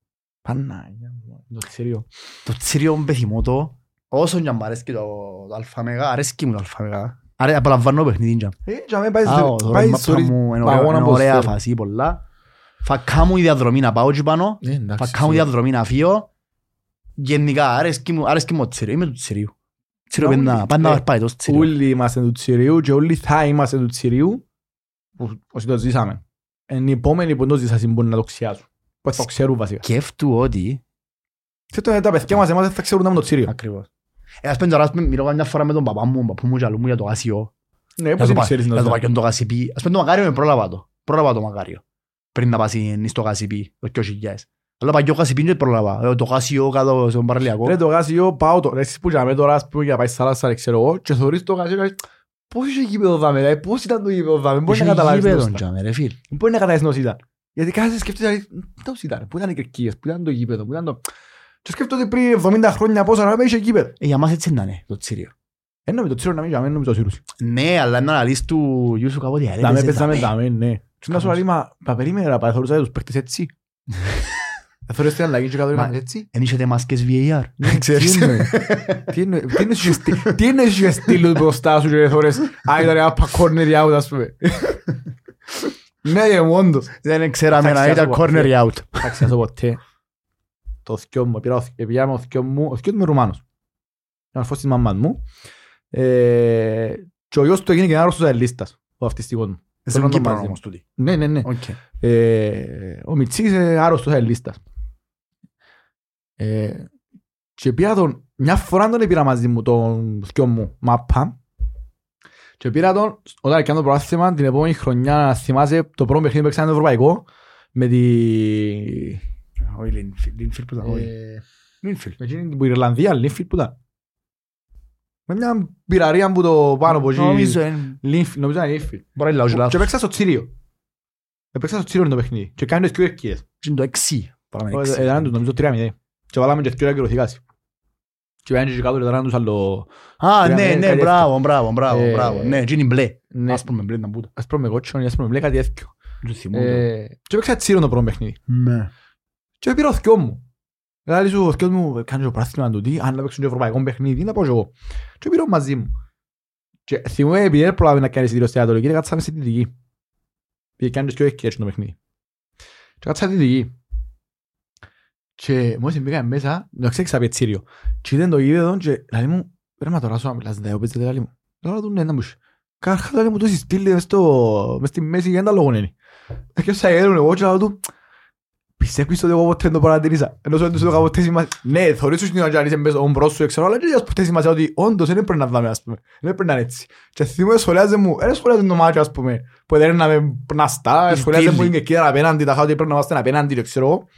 Πανάγια μου, το τσίριο. Το τσίριο μπεθυμότο, όσο και αν μ' αρέσκει το το αλφα μεγά, αρέσκει μου το αλφα μεγά. Άρα απολαμβάνω το παιχνίδι τζαμ. Ε, και αμέ πάει Α, στο- ο πάει δωρεάν στο μάπα ρι- μου είναι αγώνα ωραία- είναι ωραία ποδοσφαίρου. φάση πολλά. Θα κάνω η διαδρομή να πάω εκεί πάνω. Ε, εντάξει, Θα κάνω η σίγουρα. διαδρομή να φύγω. Γενικά αρέσκει μου αρέσκει μου το Τσίριο. Είμαι του Τσιρίου. Τσίριο Όλοι, πάντα πάντα ε, να πάει το Τσίριο. Όλοι είμαστε του Τσιρίου και όλοι θα είμαστε του Τσιρίου που όσοι το ζήσαμε. Είναι οι επόμενοι που το ζήσασαν μπορεί να το ξιάσουν. Που θα το ξέρουν βασικά. Σκέφτου ότι Και το τα παιδιά μας εμάς δεν θα ξέρουν να είναι το Τσιρίο. Ακριβώς. Ε, ας πούμε τώρα, ας πούμε, μιλώ καμιά φορά με τον παπά μου, τον παππούς μου και αλλού μου για το γάσιο. Ναι, Για πώς το δεν πα- ξέρεις να για το το πακιόν το γάσιπι. Ας πούμε το μακάριο με πρόλαβα το. Πρόλαβα το μακάριο. Πριν να πάσει στο γάσιπι, το 2000. Αλλά παγιό γάσιπι δεν πρόλαβα. Ε, Το γάσιο κάτω στον παραλιακό. Ρε το γάσιο πάω τώρα, εσείς που είχαμε τώρα ας πούμε για να πάει στη θάλασσα ρε, ξέρω εγώ και θωρείς το γάσιο και λες, πώς είχε γήπεδο δάμε, δηλαδή, πώς ήταν το γήπεδο δάμε, μπορείς να Είχε καταλάβεις γήπεδον, νόστα. τζάμε, ρε φίλ. Μπορεί να καταλάβεις νόστα ήταν. Γιατί κάθε σκέφτεσαι, δηλαδή, πώς ήταν, πού ήταν οι κερκίες, πού ήταν το γήπεδο, πού ήταν το... Και σκέφτομαι ότι πριν 70 χρόνια πόσα να είχε γήπεδο. Ε, Για μας έτσι να είναι το Τσίριο. Ένα με το τσίρο να μην είχαμε, ένα με το τσίρους. Ναι, αλλά να αναλύσεις του γιου σου κάποτε. «Ε, ρε, Δάμε, παίζε παίζαμε, δάμε». δάμε, ναι. Και να σου λέει, μα, μα περίμενε να πάει, θεωρούσα τους παίχτες έτσι. Θα θεωρείς την αλλαγή και κάτω Μα- είμαστε έτσι. Εν είχετε μάσκες VAR. Τι Ξέρεις. εννοεί- τι εννοεί- τι εννοείς είχε στείλει- Τι εννοείς είχε στείλει μπροστά σου και θωρείς «Α, ήταν ένα corner out», ας πούμε. Ναι, και μου όντως. Δεν ξέραμε Εντάξει, να ας ήταν πω, corner out. Θα ξεχάσω ποτέ το θκιό μου. Πήρα ο θ- Πήγαμε ο θκιό μου, ο θκιό μου είναι Ρουμάνος. Είναι αρφός της μαμάς μου. Ε, Και ο γιος του έγινε και άρρωστος αελίστας, ο αυτιστικός μου. Στον Θέλω να το Κύπρος μαζί. όμως τούτη. Ναι, ναι, ναι. Οκ. Ε, ο Μιτσής είναι άρρωστος αελίστας. Ε, και πήρα τον, μια φορά τον πήρα μαζί μου τον θκιό μου, μάπα. Και πήρα τον, όταν έκανα το πρωτάθλημα, την επόμενη χρονιά, να θυμάσαι, το πρώτο παιχνίδι που παίξαμε το ευρωπαϊκό, με τη... Όχι, Λίνφιλ. Λίνφιλ που ήταν. όχι. Ε, Λίνφιλ. με εκείνη την Ιρλανδία, Λίνφιλ που ήταν. Με μια πυραρία που το πάνω από εκεί. Νομίζω είναι- Λίνφιλ, νομίζω ήταν Λίνφιλ. Μπορεί να λέω Και λάθος. παίξα στο Τσίριο. Έπαιξα στο Τσίριο το παιχνίδι. Και κάνει τις δύο ευκαιρίες. Είναι το εξί. Πάμε Ε, εξί. Ήταν τους νομίζω 3-0. Και βάλαμε και δύο ακυρωθήκας. Και πάνε και κάτω και ήταν τους άλλο... Α, Πήραμε ναι, ναι, κάτι μπράβο, μπράβο, μπράβο, Ε, μπράβο. Ναι, εκείνη είναι μπλε. Ναι, Ας πούμε μπλε να μπούτα. ας πούμε κότσο, ας πούμε μπλε κάτι έθικιο. Δεν θυμούμαι. Ε, Και παίξα Τσίριο το πρώτο παιχνίδι. Ναι. Και πήρα ο θκιός μου. Δηλαδή σου ο θκιός μου κάνει το πράθυμα του τι, αν να παίξουν το ευρωπαϊκό παιχνίδι, να πάω και εγώ. Και πήρα μαζί μου. Και θυμούμαι επειδή δεν προλάβει να κάνει εισιτήριο στη Ανατολική, κάτσαμε στη Δυτική. Πήγε κάνει τις πιο ευκαιρίες το παιχνίδι. Και κάτσα στη Δυτική. Και μόλις μπήκα μέσα, να ξέρεις από Τσίριο. Και είδαν το γήπεδο και λέει μου, ρε μα τώρα σου να μιλάς, δεν παίζετε λέει μου. Λέω του ναι, να μου είσαι. Καρχά λέει μου τόση στήλη μες στο- μες στη μέση για να τα λόγω είναι. Και όσα γέρουν εγώ και λέω του, Πιστεύεις ότι εγώ ποτέ δεν το παρατηρήσα. Ενώ σου δεν το είχα ποτέ σημασία. Ναι, θωρείς σου στην ώρα και είσαι μέσα στον μπρος σου, ξέρω, αλλά και είχας ποτέ σημασία ότι όντως δεν πρέπει να δάμε, ας πούμε. Δεν πρέπει να είναι έτσι. Και θυμούμαι σχολιάζε μου, δεν σχολιάζε το μάτσο, ας πούμε, που δεν είναι να με πναστά, Η σχολιάζε μου στήλη. είναι και εκεί απέναντι, τα χάω ότι πρέπει να είμαστε απέναντι, δεν ξέρω. εγώ.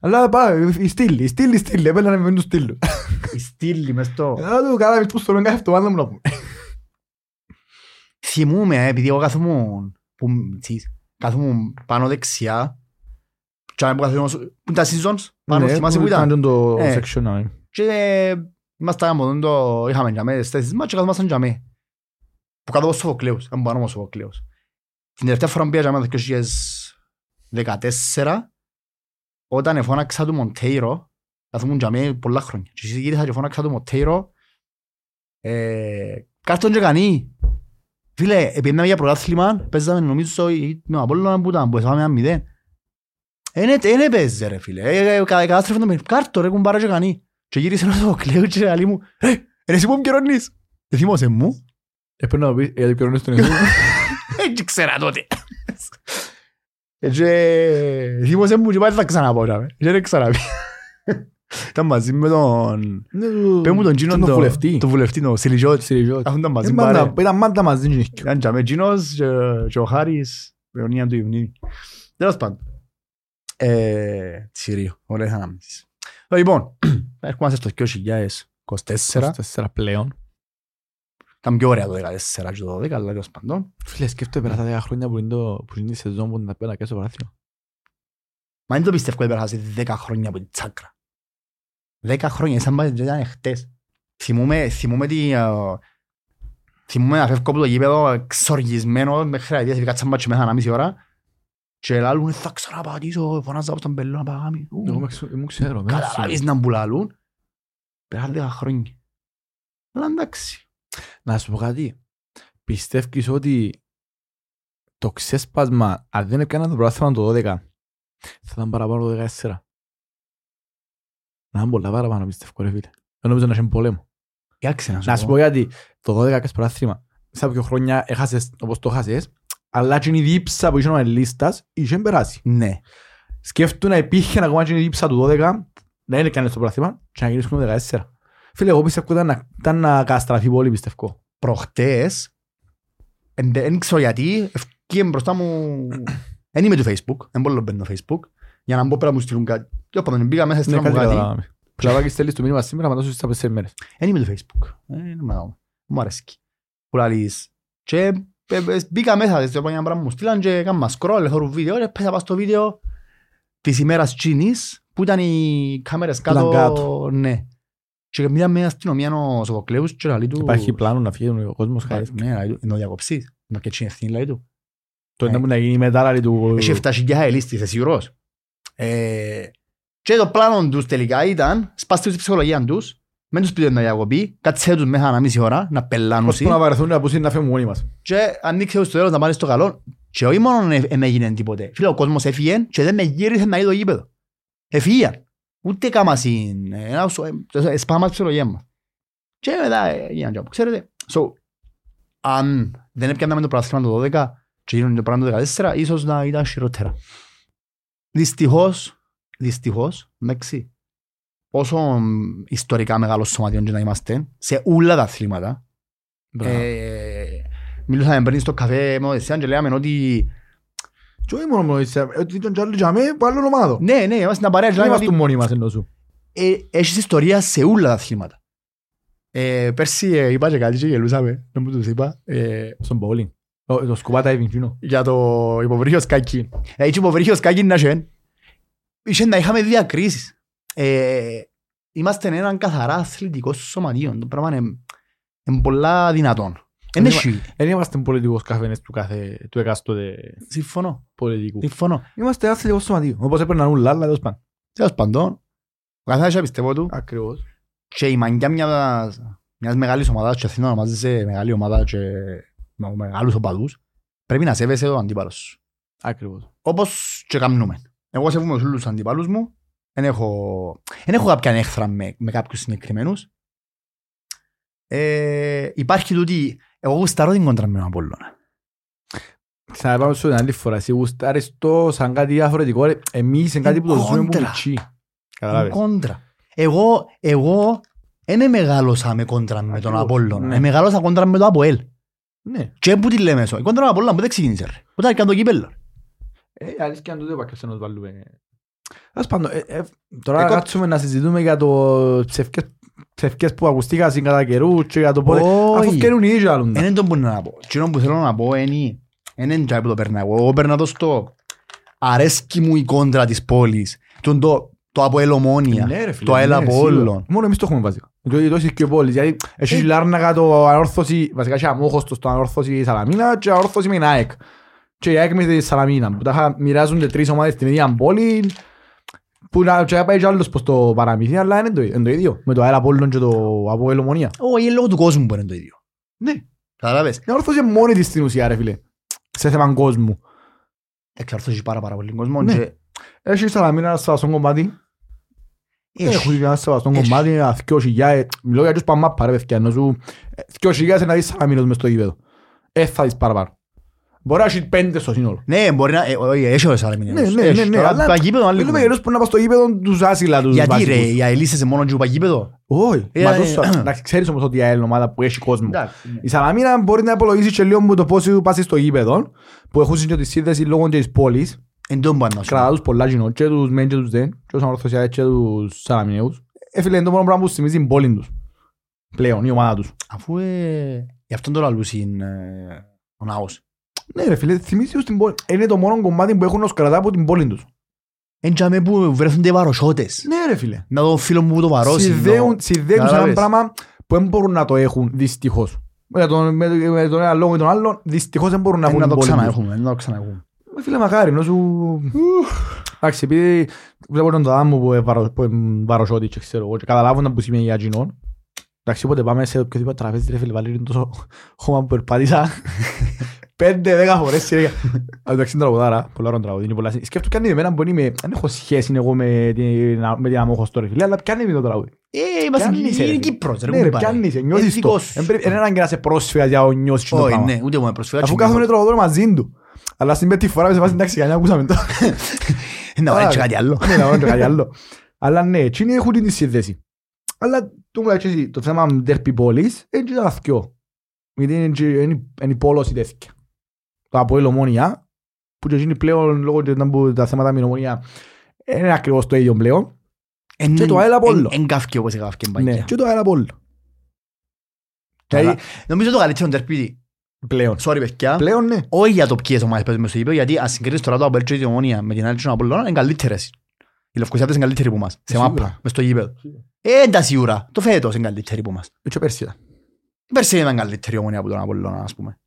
Αλλά πάει, η στήλη, η στήλη, η στήλη, έπαιρνε με του στήλου. Η στήλη μες στο... Αλλά του καλά, εμείς που στο κάθε εβδομάδα μου να πούμε. Θυμούμαι, ε, επειδή εγώ κάθομαι που μητσής, κάθομαι πάνω δεξιά και αν που κάθομαι όσο- που ήταν seasons, πάνω Ναι, θυμάσαι που ήταν. ήταν το Ε. section, ναι. Και ήμασταν από τον το είχαμε για μέ, στις μας και καθόμασταν για μέ. Που κάτω από Σοφοκλέους, ήταν πάνω από Σοφοκλέους. Την τελευταία φορά που πήγα για μέ το 2014, όταν εφώναξα του Μοντέιρο, καθόμουν για μέ πολλά χρόνια. Και γύρισα και φώναξα του Μοντέιρο, ε, κάρτον και κανεί. Φίλε, επειδή για πρωτάθλημα, παίζαμε νομίζω ή με τον Απόλλωνα που ήταν, που έσαμε ένα μηδέν. Είναι, είναι παίζε ρε φίλε, ε, ε, κα- κατάστρεφε το παιχνίδι. κάρτο ρε κουμπάρα και κανεί. Και γύρισε ένα στο κλαίω και λέει μου, «Ε, είναι εσύ που μου καιρώνεις». Ε, θυμώσαι μου. Έπρεπε να πεις, γιατί πιερώνεις τον εσύ. Έτσι ξέρα τότε. Ε, Και θυμώσαι μου και πάλι θα ξαναπώ. ρε. Και δεν ξαναπεί. Ήταν μαζί με τον... Ναι, του- Πες μου τον Τζίνο, τον βουλευτή. τον βουλευτή, τον Σιλιζιώτη. Συριζιώτη. Έχουν ήταν μαζί Ήταν παρέ. πάντα- Ήταν πάντα μαζί και νύχιο. Ήταν και με Τζίνος και- και ο Χάρης, αιωνία του Ιουνίου. Τέλος πάντων. Ε, Τσιρίο, ωραίες ανάμνησεις. Λοιπόν, έρχομαστε στο 2024. 24 πλέον. Ήταν πιο ωραία το 14 και το 12, αλλά τέλος πάντων. Φίλε, σκέφτομαι πέρα τα 10 χρόνια που είναι το- που είναι η σεζόν που να πέρα και στο παράθυρο. Μα δεν το πιστεύω ότι πέρασε 10 χρόνια από την τσάκρα. 10 χρόνια, σαν πάει και ήταν χτες. Θυμούμαι, θυμούμαι τι... ε, Θυμούμαι να φεύγω από το γήπεδο εξοργισμένο μέχρι αιτίας, επειδή κάτσαμε μάτσο μέσα ένα μισή ώρα και λάλλουν θα ξαναπατήσω, φωνάζα από τον πελό να παγάμει. Εγώ με ξε- μου ξέρω. με ξέρω. Καταλάβεις να μπουλαλούν. Πέρασαν 10 χρόνια. Αλλά εντάξει. Να σου πω κάτι. πιστεύεις ότι το ξέσπασμα, αν δεν έκαναν το πράθυμα το 12, θα ήταν παραπάνω το 14. Να είναι πολλά παραπάνω πιστεύω ρε φίλε. Δεν νομίζω να έχει πόλεμο. Κοίταξε να σου Να σου πω. πω γιατί το 12 έκανες πράθυμα. Σε πιο χρόνια έχασες όπως το έχασες, αλλά και η δίψα που είχε ο Ελίστας είχε περάσει. Ναι. Σκέφτου να υπήρχε ακόμα και η δίψα του 12, να είναι κανείς το πράθυμα και να γυρίσουν το 14. Φίλε, εγώ πιστεύω ήταν να, ήταν να καταστραφεί πολύ πιστεύω. Προχτές, εν- δεν ξέρω γιατί, ευκήγε μπροστά μου, δεν είμαι του Facebook, δεν μπορώ να μπαίνω στο Facebook, για να μπω πέρα να μου στείλουν κάτι. Και όπα, πήγα μέσα, Ναι, στείλα μου κάτι κάτι. καταλάβαμε. Κλαβάκι στέλνεις το μήνυμα σήμερα, μετά σου στις τέσσερις μέρες. Δεν είμαι του Facebook. Ε, είναι μεγάλο. Μου αρέσει. Που λαλείς. Και ε, ε, μπήκα μέσα στο επόμενο πράγμα μου στείλαν και έκανα scroll, έχω βίντεο και πέσα πάω στο βίντεο της ημέρας Τσίνης που ήταν οι κάμερες Ήταν κάτω. κάτω. Ναι. Και μια με αστυνομία ο Σοφοκλέους και λαλεί του... Υπάρχει πλάνο να φύγει ο κόσμος χάρη. Ναι, λαλεί του, ενώ διακοψείς. Να και έτσι ευθύνη λαλεί του. Το Ναι. είναι που να γίνει μετά λαλή του... Έχει 7.000 ελίστης, είσαι σίγουρος. Ε, και το πλάνο τους τελικά ήταν, σπάστε τους τη ψυχολογία τους, μεν τους πείτε να διακοπεί, κάτσε τους μέσα ένα μισή ώρα, να πελάνουν Ώσπου να βαρεθούν να πούσουν να φεύγουν μόνοι μας. και ανοίξε τους στο τέλος να πάνε στο καλό και όχι μόνο δεν έγινε τίποτε. Φίλε, ο κόσμος έφυγε και δεν με γύρισε να δει το γήπεδο. Έφυγε. Ούτε κάμασιν. Σπάμα τη ψυχολογία μας. Και μετά ε, έγιναν τζάμπο. Ξέρετε, so, αν δεν έπιαναμε το πράσινο το 12 και γίνουν το πράγμα το 14, ίσως να ήταν χειρότερα. Δυστυχώς, δυστυχώς, εντάξει, όσο μ, ιστορικά μεγάλο σωματιόν και να είμαστε, σε όλα τα αθλήματα, Μπράβο. ε, μιλούσαμε πριν στο καφέ με ο Δεσσιάν και λέγαμε ότι Και όχι μόνο μόνο ότι ήταν και άλλοι για μέ που άλλο ομάδο. ναι, ναι, είμαστε να παρέα και Δεν λέγαμε είμαστε ότι μόνοι μας ενώ σου. ε, έχεις ιστορία σε όλα τα αθλήματα. Ε, πέρσι ε, είπα και κάτι και γελούσαμε, δεν μου τους είπα, ε, Στον bowling. Το το σκουπά τα Εβινγκίνο. για το υποβρύχιο σκάκι. Ε, έτσι υποβρύχιο σκάκι να είχε, είχε να είχαμε διακρίσεις. Ε, είμαστε έναν καθαρά αθλητικό σωματείο. Το πράγμα είναι, είναι πολλά δυνατόν. Είναι Είμαι- εσύ. Δεν είμαστε πολιτικούς καφένες του κάθε του εκάστοτε Συμφωνώ. πολιτικού. Συμφωνώ. Είμαστε αθλητικός σωματείο. Όπως έπαιρναν ούλα, αλλά τέλος πάντων. Τέλος πάντων, ο καθένας έχει πιστεύω του Ακριβώς. και η μαγκιά μιας, μιας μεγάλης ομάδας και Αθήνα ονομάζεσαι μεγάλη ομάδα και με μεγάλους οπαδούς πρέπει να σέβεσαι τον αντίπαλο σου. Ακριβώς. Όπως και κάνουμε. Εγώ σέβομαι όλους τους αντίπαλους μου. Δεν έχω, δεν έχω κάποια έχθρα με, με κάποιους συγκεκριμένους. Ε, υπάρχει τούτη, εγώ γουστάρω την κόντρα με τον Απόλλωνα. Ξαναπάμε σου την άλλη φορά. Εσύ γουστάρεις το σαν κάτι διαφορετικό. ρε. Εμείς είναι κάτι που το Είναι ζούμε που κόντρα. μητσί. Είναι Καταλάβες. κόντρα. Εγώ, εγώ δεν μεγάλωσα με κόντρα με τον Ακριβώς, Απόλλωνα. ναι. Ε, μεγάλωσα κόντρα με το Αποέλ. Ναι. Και που τη λέμε eso. Η κόντρα με τον Απόλλωνα που δεν ξεκίνησε. ρε. Που ήταν και το κύπελλο. Ε, αλήθεια αν το είπα και σε να το βάλουμε. Ας πάντων, ε, ε, τώρα Εγώ- κάτσουμε να συζητούμε για το ψευκές, ψευκές που ακουστήκαν κατά καιρού και για το πότε. Όχι. Αφού φτιάχνουν οι ίδιοι άλλον. Είναι το που να πω. Τι που θέλω να πω είναι είναι τζάι που το περνάω. Εγώ Εγώ περνάω το στο αρέσκει μου η κόντρα της πόλης. Το, το, το από Ελομόνια. Ναι, ρε φίλε, το ΑΕΛ ναι, Απόλλων. σίγουρα. Μόνο εμείς το έχουμε βασικά. Το το έχεις και πόλεις. Γιατί έχει Ε. η Λάρνακα το ανόρθωση, βασικά έχει αμόχωστος στο ανόρθωση Σαλαμίνα και ανόρθωση με την ΑΕΚ. Και η ΑΕΚ με τη Σαλαμίνα. Που τα είχα- μοιράζονται τρεις ομάδες στην ίδια πόλη. Που να και πάει και άλλος προς το παραμύθι, αλλά είναι το, είναι το ίδιο. Με το ΑΕΛ Απόλλων και το Αποέλ Ομονία. Όχι, είναι λόγω του κόσμου που είναι το ίδιο. Ναι. Καταλάβες. Η ανόρθωση είναι μόνη της στην ουσία ρε φίλε. Σε θέμα κόσμου. Εξαρτώσει πάρα πάρα πολύ κόσμο. Ναι. και Έχεις η Σαλαμίνα ένα σεβαστό κομμάτι. έχεις. Έχουν ένα σεβαστό Έχεις. κομμάτι, ένα δυο χιλιάδες. Μιλώ για τους παμάπα ρε παιδιά. Ενώ σου ε, δυο χιλιάδες να δεις Σαλαμίνος μες στο γήπεδο. Ε, θα δεις παραπάνω. Μπορεί να έχει πέντε στο σύνολο. Ναι, μπορεί να... ε, Όχι, έχει ο Σαλαμίνιος. Ναι, ναι, Έχει. ναι, ναι, Τώρα, αλλά το αγίπεδο άλλη Μιλούμε κουβέντα. για τους που να πας στο γήπεδο τους άσυλα τους Γιατί ρε, βασικούς. οι αελίσσες είναι μόνο του παγίπεδο; Όχι. Ε, Μα ε, τόσο- ε, εντάξει, ξέρεις όμως ότι η ΑΕΛ είναι ομάδα που έχει κόσμο. Εντάξει, ναι. Η Σαλαμίνα μπορεί να υπολογίσει και λίγο με το πώς πας στο γήπεδο που έχουν και τη σύνδεσης λόγω και της πόλης. Εν τόν πάνε να σου Κρατά πω. τους πολλά κοινό και τους μεν και τους δεν και τους ανορθωσιάδες και τους Σαλαμινέους. Ε, φίλε, είναι το μόνο πράγμα που θυμίζει την πόλη τους. Πλέον, η ομάδα τους. Αφού ε, γι' αυτόν τον λαλούς είναι ε, ο ναός. Ναι ρε φίλε, θυμίζει τους την πόλη. Είναι το μόνο κομμάτι που έχουν ως κρατά από την πόλη τους. Εν τζάμε που βρέθονται οι βαροσότες. Ναι ρε φίλε. Να τον φίλο μου που το βαρώσει. Συνδέουν, συνδέουν σε ένα Κατάλαβες. πράγμα που δεν μπορούν να το έχουν δυστυχώς. Με τον, με, με τον ένα λόγο ή τον άλλον, δυστυχώς δεν μπορούν να έχουν Να την το πόλη τους. ξαναέχουμε, να το ξαναέχουμε. Ε, Φίλε μακάρι, ενώ σου... Εντάξει, επειδή βλέπω τον ταδά μου που είναι βαρο- που είναι βαροσότη και ξέρω εγώ και καταλάβουν που σημαίνει για κοινόν. Εντάξει, όποτε πάμε σε οποιοδήποτε τραπέζι, ρε φίλε, βάλει τόσο χώμα που περπάτησα. Πέντε, δέκα φορές σειρά. Εντάξει, είναι τραγουδάρα, πολλά ωραία τραγουδί, είναι πολλά... Σκέφτομαι κι αν είναι εμένα που είμαι, δεν έχω σχέση εγώ με την, με την αμόχος τώρα, φίλε, αλλά πιάνει με το τραγούδι. Ε, είμαστε Πιάνεις, ρε, είναι φίλε. Κύπρος, ρε, Ναι, ρε, κουμπάρε. πιάνεις, Είναι νιώθεις το. δικός σου. Εν πρέπει- εν ανάγκη να σε πρόσφυγα για να νιώσεις το Όχι, πράγμα. ναι, ούτε εγώ με προσφέρω. Αφού κάθομαι τραγουδό μαζί του. Αλλά στην πέτη φορά με σε φάση εντάξει, κανένα ακούσαμε το. Να βάλεις και κάτι άλλο. Ναι, να βάλω και κάτι άλλο. Αλλά ναι, εκείνοι έχουν την σύνδεση. Αλλά το μου λέει και εσύ, το θέμα με τέρπι πόλης, είναι και τα δυο. Γιατί είναι και- είναι είναι η πόλωση τέτοια. Το Αποέλ Ομόνια, που και εκείνοι πλέον λόγω και τα- τα θέματα με την Ομόνια, είναι ακριβώς το ίδιο πλέον. Και το ΑΕΛ Απόλλω. Εν καύκει όπως έκαυκε Ναι, μπαγιά. και το ΑΕΛ Απόλλω. Αλλά Δηλαδή, Νομίζω το καλύτερο τερπίδι. Πλέον. Sorry παιδιά. Πλέον ναι. Όχι για το ποιες ομάδες παίζουν μες στο γήπεδο, γιατί αν συγκρίνεις τώρα το Αποέλ και την Ομόνια με την άλλη και τον Απολλώνα, είναι καλύτερες. Οι Λευκοσιάτες είναι καλύτεροι που μας. Σε Σίγουρα. μάπα, μες στο γήπεδο. Ε, τα σίγουρα. Το φέτος είναι καλύτεροι που μας. Έτσι πέρσι ήταν. Πέρσι ήταν καλύτερη η Ομόνια από τον Απολλώνα, ας πούμε.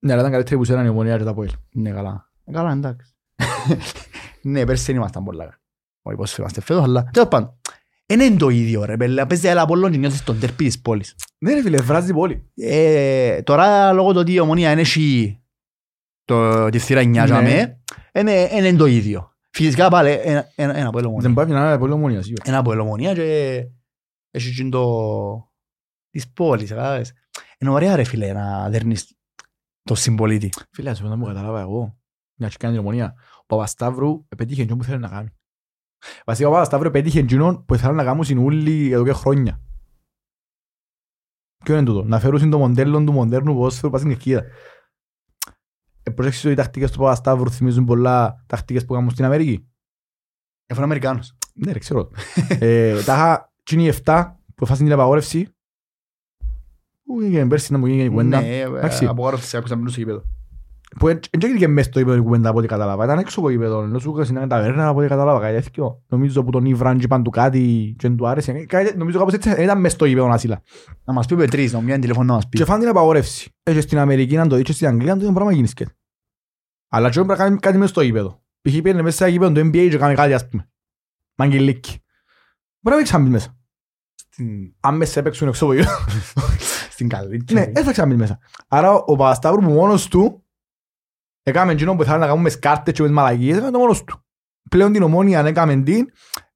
Ναι, αλλά ήταν καλύτερη που σέραν η Ομονία και το Αποέλ. Ναι, καλά. Ε, Καλά, εντάξει. Ναι, πέρσι δεν ήμασταν πολλά καλά. Όχι πώς είμαστε φέτος, αλλά τέλος πάντων. Δεν είναι το ίδιο ρε, πέλε. Παίζει ένα Απολλώνα και νιώθεις τον τερπί της πόλης. Ναι ρε φίλε, βράζει πολύ. Ε, τώρα λόγω του ότι η Ομονία είναι έχει το, τη θύρα 9 Ναι. για με, είναι, είναι το ίδιο. Φυσικά πάλι ένα, ένα, ένα από Δεν Ομονία. πάει να είναι πολύ Ομονία σίγουρα. Ένα από Ομονία και έχει και το της πόλης, κατάλαβες. Είναι ωραία ρε φίλε να δέρνεις το συμπολίτη. Φίλε, ας πούμε, να μου καταλάβα εγώ. Μια και κάνει την Ομονία. Ο Παπασταύρου επέτυχε εκείνο που θέλει να κάνει. Βασικά ο Παπασταύρου επέτυχε εκείνο που ήθελαν να κάνουν συνούλοι εδώ και χρόνια. Ποιο είναι τούτο, να φέρουν το μοντέλο του μοντέρνου ποδόσφαιρου πας στην Κερκίδα. Ε, προσέξεις ότι οι τακτικές του Παπασταύρου θυμίζουν πολλά τακτικές που κάνουν στην Αμερική. Εφού είναι Αμερικάνος. Ναι ρε, ξέρω. ε, τα είχα τσίνοι 7 που φάσουν την απαγόρευση. Που έγινε πέρσι να μου γίνει η κουβέντα. Ναι, Εντάξει. απογόρευση άκουσα μιλούς στο γήπεδο. Που δεν έγινε μέσα στο γήπεδο η κουβέντα από ό,τι κατάλαβα. Ήταν έξω από το γήπεδο. Ενώ σου έκανε ταβέρνα από ό,τι κατάλαβα. Κάτι τέτοιο. Νομίζω που τον Ιβραν και είπαν του κάτι και δεν του άρεσε. Κάτι- Νομίζω κάπως έτσι δεν ήταν μέσα στο γήπεδο Ασύλα. Να μας πει ο Πετρής, να μου κάνει τηλέφωνο να μας πει. Και φάνε την απαγόρευση. Έτσι στην Αμερική να το δεις και στην Αγγλία να το ίδιο πράγμα γίνεις σκέτ. Αλλά και πρέπει να κάνει κάτι μέσα στο γήπεδο. Π.χ. πήγαινε μέσα σε γήπεδο του NBA και κάνει κάτι ας πούμε. Μαγγελίκι. Μπορεί να μην ξαναμπείς μέσα. Στην- Αν μέσα σε παίξουν έξω από το γήπεδο. Στην καλύτερη. Ναι, δεν θα ξαναμπείς μέσα. Άρα ο Παπασταύρου που μόνος του έκαμε εκείνο που θέλει να κάνουμε σκάρτες και με τις μαλακίες, έκανε το μόνος του. Πλέον την ομόνια αν έκαμε την,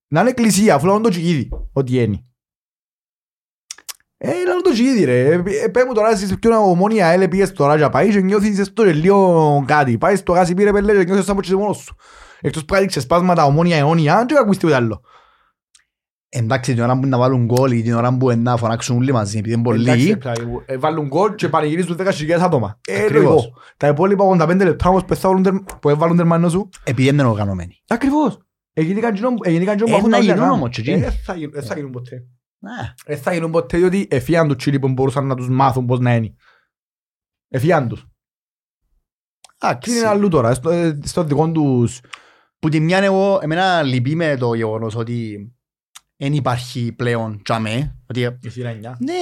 να είναι εκκλησία, αφού λάβουν το τσιγίδι, ό,τι είναι. Ε, λάβουν το τσιγίδι ρε. Ε, ε, πέ μου τώρα εσείς ποιον ομόνια έλε πήγες τώρα και πάει και νιώθεις στο λίγο κάτι. Πάει στο γάσι πήρε πέλε και νιώθεις σαν πως είσαι μόνος σου. Εκτός που έδειξε σπάσματα ομόνια αιώνια και ακούεις τίποτα άλλο. Εντάξει, την ώρα που να βάλουν γκολ ή την ώρα που να φωνάξουν όλοι μαζί, επειδή είναι Εντάξει, πολλοί, πλάι, ε, Βάλουν γκολ και πανηγυρίζουν 10.000 άτομα. Ε, Ακριβώς. λογικό. Τα υπόλοιπα 85 λεπτά όμως που θα βάλουν τερ- που έβαλουν τερμανό σου. επειδή είναι οργανωμένοι. Ακριβώς. Έγινηκαν κοινό- έγιναν κοινό που Ε, έχουν να τα γίνουν κάνουν. όμως και Ε, εκείνοι. Δεν θα γίνουν- δεν θα γίνουν ποτέ. Ναι. Δεν θα γίνουν ποτέ διότι εφίαν τους τσίλι που μπορούσαν να τους μάθουν πώς να είναι. Εφίαν τους. Εντάξει. Τι είναι αλλού τώρα, στο, ε, στο δικό τους... Που τη μια εγώ, εμένα λυπεί με το γεγονός ότι δεν υπάρχει πλέον τζαμέ. Ότι, Η σειρά εννιά. ναι,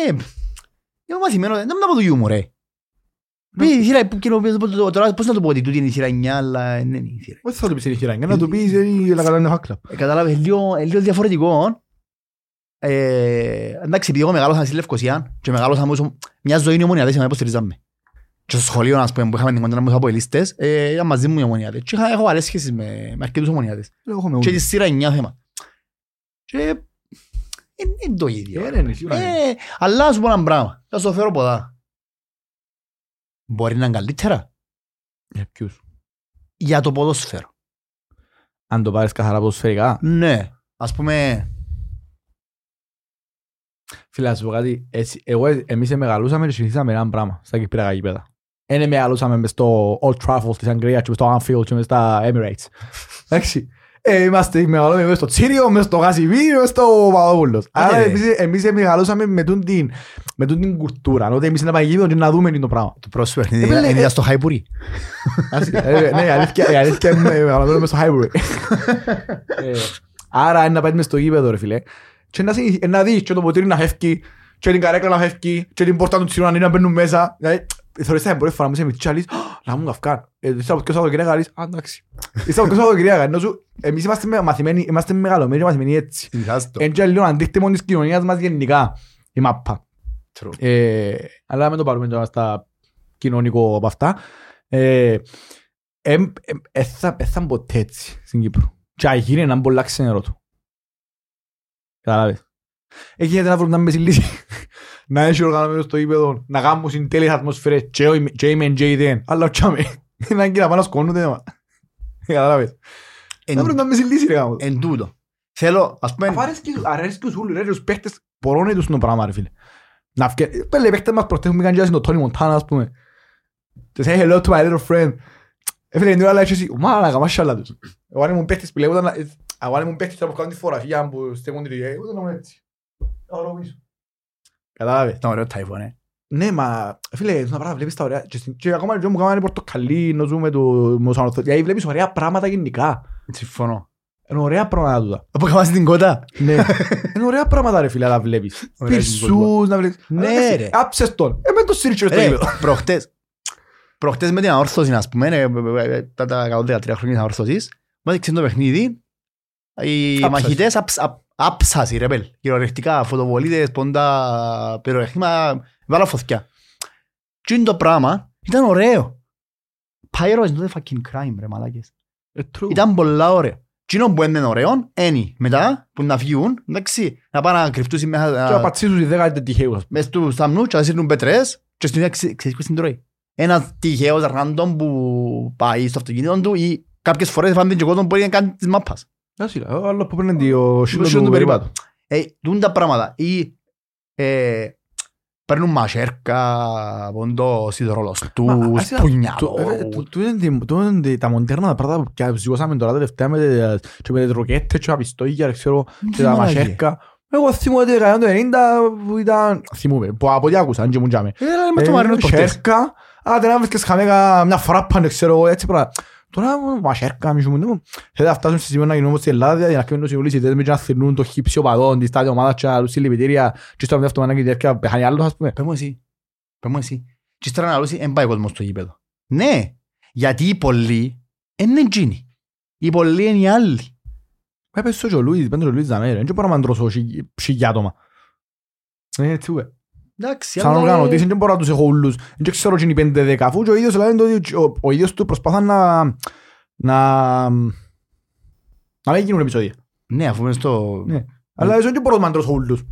είμαι μαθημένο, δεν μου το γιου μου ρε. Πει, η θύρα, που κοινό- τώρα πώς να το πω ότι τούτη είναι η θύρα 9, αλλά δεν είναι η θύρα. Όχι θα το πεις η σειρά εννιά, να του πεις ε, η Λακατάνια Φάκλα. Ε, Κατάλαβες, λίγο, ε, λίγο διαφορετικό. Ε, εντάξει, επειδή εγώ μεγάλωσα στη Λευκοσία και μεγάλωσα μου μια ζωή είναι ομονιάτες, εμένα υποστηριζάμε. Και στο σχολείο, ας πούμε, που είχαμε την κοντά με τους αποελίστες, ε, ήταν μαζί μου οι ομονιάτες. Και είχα, έχω άλλες σχέσεις με, με αρκετούς ομονιάτες. Έχω με Και τη ούλους. σειρά 9 θέμα. Και είναι είναι το ίδιο. Ε, ναι, ναι, σίγουρα είναι. Ε, αλλά να σου πω ένα πράγμα. Θα σου το φέρω ποδά. Μπορεί να είναι καλύτερα Για ποιους; για το ποδόσφαιρο. Αν το πάρεις καθαρά ποδοσφαιρικά. Ναι. Ας πούμε, Φίλε, να σου πω κάτι. Έτσι, εγώ, εμείς μεγαλούσαμε και συνηθίσαμε έναν πράγμα στα κυπριακά γήπεδα. Δεν μεγαλούσαμε μες στο Old Trafford της Αγγλίας και μες στο Anfield και μες στα Emirates. Εντάξει. Ε, είμαστε μεγαλώσαμε μες στο Τσίριο, μες στο Γασιβί, μες στο Παπαδόπουλος. Άρα ρε. εμείς, εμείς μεγαλώσαμε με τούν την, με τούν την κουλτούρα. Ότι εμείς να πάμε γήπεδο και να δούμε τι είναι το πράγμα. το πρόσφαιρο Ε, είναι πέλε, είναι ε, στο Χαϊπουρί. Ε, Ναι, η αλήθεια η αλήθεια είναι μεγαλωμένο μες στο Highbury. Ε, Άρα είναι να πάει μες στο γήπεδο ρε φίλε. Και να συνηθι- να δεις και το ποτήρι να φεύγει και την καρέκλα να φεύγει και την πόρτα του τσιρού να είναι να μπαίνουν μέσα. Δηλαδή, θεωρείς την πρώτη φοράς που είσαι μητσί και λες, «Α, να μου καυκάν. Ε, Είσαι από ποιος Σαββατοκυριακά, λες, «Α, εντάξει». Είσαι από ποιος Σαββατοκυριακά, ενώ σου, εμείς είμαστε με- μαθημένοι, είμαστε μεγαλωμένοι και μαθημένοι έτσι. Συνηθιάζεις το. Είναι και λίγο αντίκτυπο της κοινωνίας μας γενικά, η μάπα. True. Ε, αλλά με το πάρουμε τώρα στα κοινωνικό από αυτά. Ε, εμ- εμ- ε, θα- ε, θα μπω ποτέ έτσι στην Κύπρο. Και αν γίνει έναν πολλά ξενερό του. Καταλάβες. Εκεί γίνεται να βρουν μια μέση λύση. Να έχει οργανωμένο στο ύπεδο, να κάνουν συντέλειες ατμοσφαίρες και ο- και η μεν και η δεν. Αλλά τσάμε. Να γίνει να πάνε να σκόνονται. μα. Καταλάβες. Εν- Να βρουν μια μέση λύση ρε γάμο. Εν τούτο. Θέλω, ας πούμε, Αφού αρέσκει- αρέσκει τους ούλους, ρε, τους παίχτες πορώνει τους το πράγμα, ρε φίλε. Να φκε... Πέλε, οι παίχτες μας προχτές που πήγαν και στον Τόνι Μοντάνα, ας πούμε. To say hello to my little friend. Ε, φίλε, είναι όλα έτσι, εσύ, μάλακα, μάσχαλα τους. Εγώ αν ήμουν παίχτης που λέγονταν, ε, εγώ αν ήμουν παίχτης τώρα που κάνουν τη φωτογραφία που στέκουν τη εγώ δεν ήμουν έτσι. Όλο πίσω. Κατάλαβες; ήταν ωραίο τάιφο, ναι. Ναι, μα φίλε, να πράγματα βλέπεις τα ωραία. Και, στην- και ακόμα και μου κάνανε πορτοκαλί, να ζούμε το μοσανορθό. Δηλαδή βλέπεις ωραία πράγματα γενικά. Συμφωνώ. Είναι ωραία πράγματα τούτα. Από καμάς την κότα; Ναι. Είναι ωραία πράγματα ρε φίλε να τα βλέπεις. Ωραία Πυρσούς να βλέπεις. Ναι, Αλλά, ρε. Άψες τον. Ε, με το σύριτσο στο Ρε, γήπεδο. προχτές, προχτές με την αόρθωση, ας πούμε, ε, ε, ε, τα τα 113 χρόνια της αόρθωσης, μου έδειξε το παιχνίδι, οι Άψαση. μαχητές άψ- απ- άψαση, ρε πέλ, κυριολεκτικά, φωτοβολίδες, πόντα, πυροχήμα, βάλα φωτιά. Τι είναι το πράγμα, ήταν ωραίο. Pyro is not a fucking crime, ρε μαλάκες. Ήταν πολλά ωραίο. Τι είναι που είναι ωραίο, είναι μετά που να βγουν, εντάξει, να πάνε να κρυφτούν μέσα, Και να να- πατσίσουν οι δέκα είναι τυχαίους. ας πούμε. μες τους σταμνού και να σύρνουν πετρές και στην ουσία ξε- ξέρεις ποιος την τρώει. Ένας τυχαίος random που πάει στο αυτοκίνητο του ή κάποιες φορές φάνε και κόσμος μπορεί να κάνει της μάπας. Εντάξει, ρε, ο άλλος που παίρνει ο σύλλος σύλλο του του περίπατου. Ε, δουν τα πράγματα. Ή ε, παίρνουν μασέρκα, πόντο, σιδερολοστούς, Μα, ας είδα, πουνιαλό. το- ε, το- το είναι τι- το είναι τι- τα μοντέρνα πράγματα που πια ζυγώσαμε τώρα τελευταία με τις- και με τις ροκέτες και τα πιστόγια, ρε, ξέρω, και τα μαλακία. μασέρκα. Εγώ θυμούμαι ότι δεκαετία του 90 που ήταν... Θυμούμαι, που από ό,τι άκουσα, αν και μου τζάμε. Ε, μες το μαρίνο προχτές. Σέρκα, άντε να βρίσκες χαμέκα μια φορά πάνε, ξέρω εγώ, έτσι πράγμα. Τώρα μα σέρκα, μη σου μου, ναι, θέλει να φτάσουν στη σημείο να γίνουμε όπως στην Ελλάδα, για να κάνουν τους συμβουλήσεις, με και να θυρνούν το χύψη οπαδών, της στάδια ομάδας και να τους συλληπιτήρια και στο δεύτερο μάνα και διάρκεια πεθάνει άλλος, ας πούμε. Πες μου εσύ. Πες μου εσύ. Και ύστερα να λούσει, εν πάει ο κόσμος στο γήπεδο. Ναι, γιατί οι πολλοί είναι εκείνοι. Οι πολλοί είναι οι άλλοι. Έπεσε και ο Λουίς, πέντε ο Λουίς Ζαμέρ, δεν μπορώ να μαντρώσω χιλιά άτομα. Είναι έτσι, ουε. Εντάξει, Σαν αλλά, ε, οργανωτής, δεν μπορώ να τους έχω όλους. Δεν ξέρω τι είναι οι πέντε δέκα, αφού και ο ίδιος λέει ότι ο- ο ίδιος του προσπάθα να... να... να μην γίνουν επεισόδια. Ναι, αφού είναι στο... Ναι. Αλλά δεν μπορώ να μαντρώσω όλους.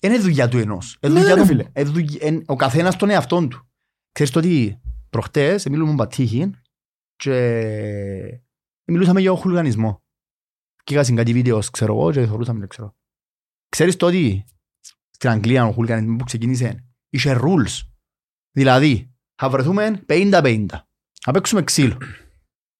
Είναι δουλειά του ενός. Είναι Ναι, δουλειά ρε του- φίλε. ε, δουλειά- εν- Ο καθένας τον εαυτόν του. Ξέρεις το ότι προχτές μιλούμε με πατήχη και μιλούσαμε για ο χουλγανισμό. Και είχα κάτι βίντεο, ξέρω εγώ, και θεωρούσαμε, δεν ξέρω. Ξέρεις το ότι στην Αγγλία ο χουλγανισμό που ξεκίνησε είχε rules. Δηλαδή, θα βρεθούμε 50-50. Θα παίξουμε ξύλο.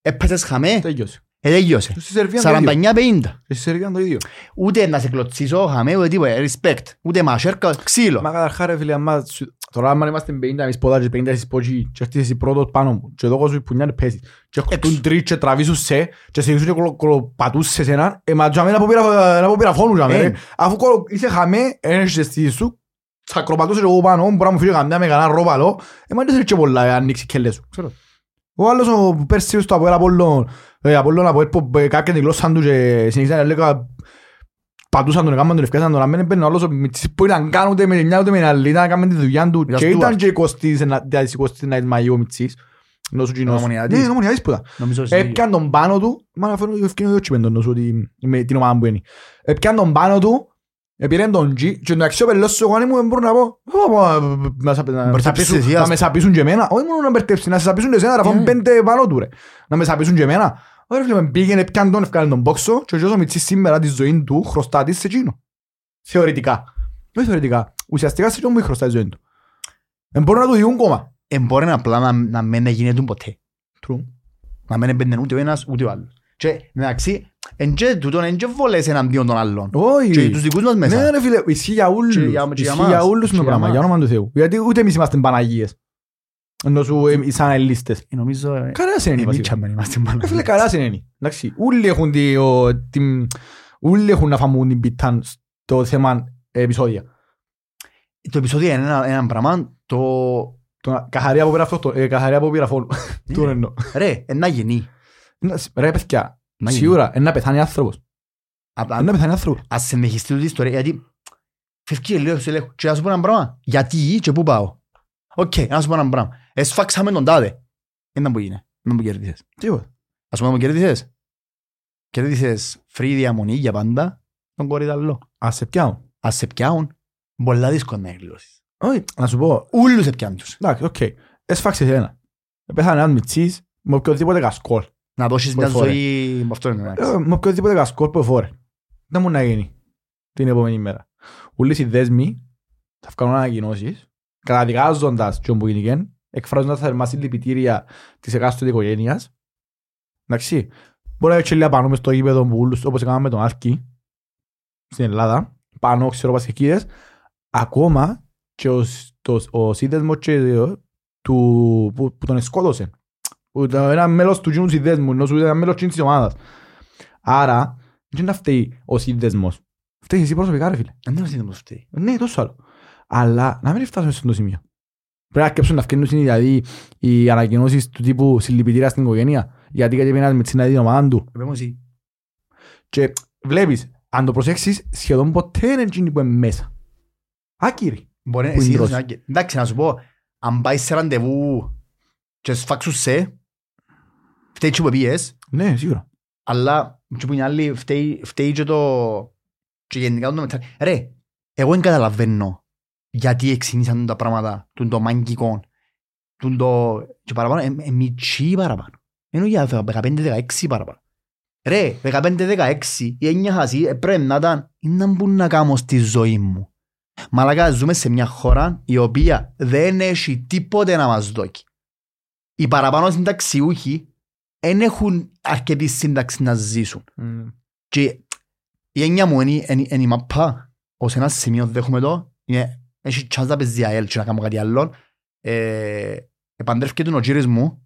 Έπαιζες χαμέ, Τέλειωσε. ε, τελειώσε. Στη Σερβία το ίδιο. 49-50. Στη Σερβία το ίδιο. Ούτε να σε κλωτσίσω χαμέ, ούτε τίποτα. Respect. Ούτε μασέρκα, ξύλο. Μα καταρχά ρε φίλε, άμα σου- τώρα άμα είμαστε 50 εμείς πόδα και 50 εσείς πότσι και έρθεις εσύ πρώτος πάνω μου και εδώ κόσμο που νιάνε πέσεις και Έξω. έχουν τρεις και τραβήσουν σε και σε και κολο- κολοπατούν σε σένα ε, μα τζάμε να πω πήρα- να πω πήρα φόνους τζάμε, Ε. ρε. αφού κολο- είσαι χαμέ ένεχες στη σου θα κροπατούσες εγώ πάνω μπορεί να μου φύγει καμιά με κανένα ρόπαλο ε, μα δεν θέλεις και πολλά ε, ανοίξεις κελές σου ξέρω. Ο άλλος ο πέρσι στο Αποέλ Απόλλων ε, Απόλλων Αποέλ που ε, κάποια την γλώσσα του και συνεχίσαν να λέγα πατούσαν τον, έκαναν τον, ευκάσαν τον, αμέν έμπαινε ο άλλος ο Μιτσής που ήταν καν ούτε με τη μια ούτε με την άλλη, ήταν έκαμε τη δουλειά του Ήταν και ήταν Στούαρτ. και 20 Μαΐου ο Μιτσής. Ενώ σου κοινός. Ομονιάτης. Ναι, είναι ομονιάτης που ήταν. Νομίζω ότι- Έπιαν τον πάνω του, μα αυτό είναι ευκαιρία το τσιμέντο νόσο ότι με την ομάδα που είναι. Έπιαν τον πάνω του, επήραν τον G και τον αξιό πελός σου εγώ αν ήμουν μπορώ να πω «Ω, πω, να σα- να με Μπερδέψεις σαπίσουν- εσύ, να ας με σαπίσουν και εμένα, όχι μόνο να μπερδέψει, να σε σαπίσουν και εσένα, να φάμε Ναι. πέντε πάνω του ρε. Να με σαπίσουν και εμένα. Ωραία φίλε, με πήγαινε, έπιαν τον, έφκανε τον μπόξο και ο Μιτσής σήμερα τη ζωή του χρωστά της σε εκείνο. Θεωρητικά. Όχι θεωρητικά. Ουσιαστικά σε εκείνο μου χρωστά τη ζωή του. Δεν μπορούν να του διούν κόμμα. Ε, μπορεί απλά να, να μην γίνεται ποτέ. True. Να μην έμπαινε ούτε ο ένας ούτε ο άλλος. Και μεταξύ, εν και τούτον εν και βολές εναντίον των άλλων. Όχι. Και τους δικούς μας μέσα. Ναι ρε φίλε, ισχύει για όλους. Και για- και για Ισχύει για μας. όλους Και το για πράγμα, μας. για όνομα του Θεού. Γιατί ούτε εμείς είμαστε Παναγίες. Ενώ σου ε, σαν ελίστες. Ε, Νομίζω... ε, Κανένας είναι εμείς βασικά. τσάμπαν είμαστε Ε, πάνω. Φίλε, καλά είναι. Εντάξει, όλοι έχουν, τη, ο, την, όλοι έχουν να φαμούν την πίτα στο θέμα επεισόδια. Το επεισόδιο είναι ένα, ένα πράγμα, το, Το- Καθαρή από πήρα αυτό, ε, καθαρή από πήρα φόλου. Του εννοώ. Ρε, ένα γεννή. Να- Ρε παιδιά, Να γίνει. σίγουρα, είναι να πεθάνει άνθρωπος. Απλά- Είναι να πεθάνει άνθρωπος. Ας συνεχιστεί τούτη η ιστορία, γιατί φεύγει και λέω, σε λέω, και να σου πω ένα πράγμα, γιατί και πού πάω. Οκ, να σου πω ένα πράγμα. Εσφάξαμε τον τάδε. Είναι που γίνει, είναι που κέρδισες. Τίποτα. Ας πούμε που κέρδισες. Κέρδισες free διαμονή για πάντα, τον Κορυδαλλό. Ας σε πιάουν. Ας σε πιάουν, πολλά δύσκολα να εκδηλώσεις. Όχι, να σου πω, Ούλους σε πιάνουν τους. εντάξει, οκ. Έσφαξες ένα. Πέθανε ένας μητσής με οποιοδήποτε κασκόλ. Να δώσεις Που μια εφόρε. ζωή με αυτό είναι. Ε, Με οποιοδήποτε κασκόλ που εφόρε. Δεν μου να γίνει την επόμενη μέρα. Ούλοι οι δέσμοι θα βγάλουν ανακοινώσεις καταδικάζοντας τον που γίνηκε, εκφράζοντας θερμά συλληπιτήρια της εκάστοτε οικογένειας. Εντάξει, μπορεί να έχει λίγα πάνω μες στο γήπεδο που ούλους, όπως έκαναμε με τον Άρκη στην Ελλάδα, πάνω ξέρω πασχεκίδες, ακόμα και ο, σ- το, ο σύνδεσμος και, ε, του, που, που τον σκότωσε. Που ήταν ένα μέλος του κοινού συνδέσμου, ενώ σου ήταν ένα μέλος κοινής της ομάδας. Άρα, δεν είναι να φταίει ο σύνδεσμος. Φταίει εσύ προσωπικά ρε φίλε. Δεν είναι σύνδεμος αυτή. Ναι, τόσο άλλο. Αλλά να μην φτάσουμε σε αυτό το σημείο. Πρέπει να κέψουν να φτιάχνουν δηλαδή οι ανακοινώσεις του τύπου συλληπιτήρια στην οικογένεια. Γιατί κάτι πένας με την την ομάδα του. Επέμω εσύ. Και βλέπεις, αν το προσέξεις, σχεδόν ποτέ είναι εκείνοι που είναι μέσα. Άκυροι. Μπορεί Που εσύ είναι να... Εντάξει, να σου πω, αν πάει σε ραντεβού και σφάξουν σε, φταίει και που πήγες, Ναι, σίγουρα. αλλά και που είναι άλλοι φταίει, φταίει και το... και γενικά το μετα... Ρε, εγώ δεν καταλαβαίνω γιατί εξήνισαν τα πράγματα, τούν το μάγκικο, τούν το... και παραπάνω, ε, ε, μητσί παραπάνω. Ενώ για 15-16 παραπάνω. Ρε, 15-16, η έννοια χασί ε, πρέπει να ήταν, είναι που να κάνω στη ζωή μου. Μαλάκα, ζούμε σε μια χώρα η οποία δεν έχει τίποτε να μας δώσει. Οι παραπάνω συνταξιούχοι δεν έχουν αρκετή σύνταξη να ζήσουν. Και η έννοια μου είναι, είναι, είναι η μαπά. Ως ένα σημείο δέχομαι το. Είναι, έχει chance να παίζει ΑΕΛ και να κάνω κάτι άλλο. Ε, επαντρεύκεται ο κύρις μου.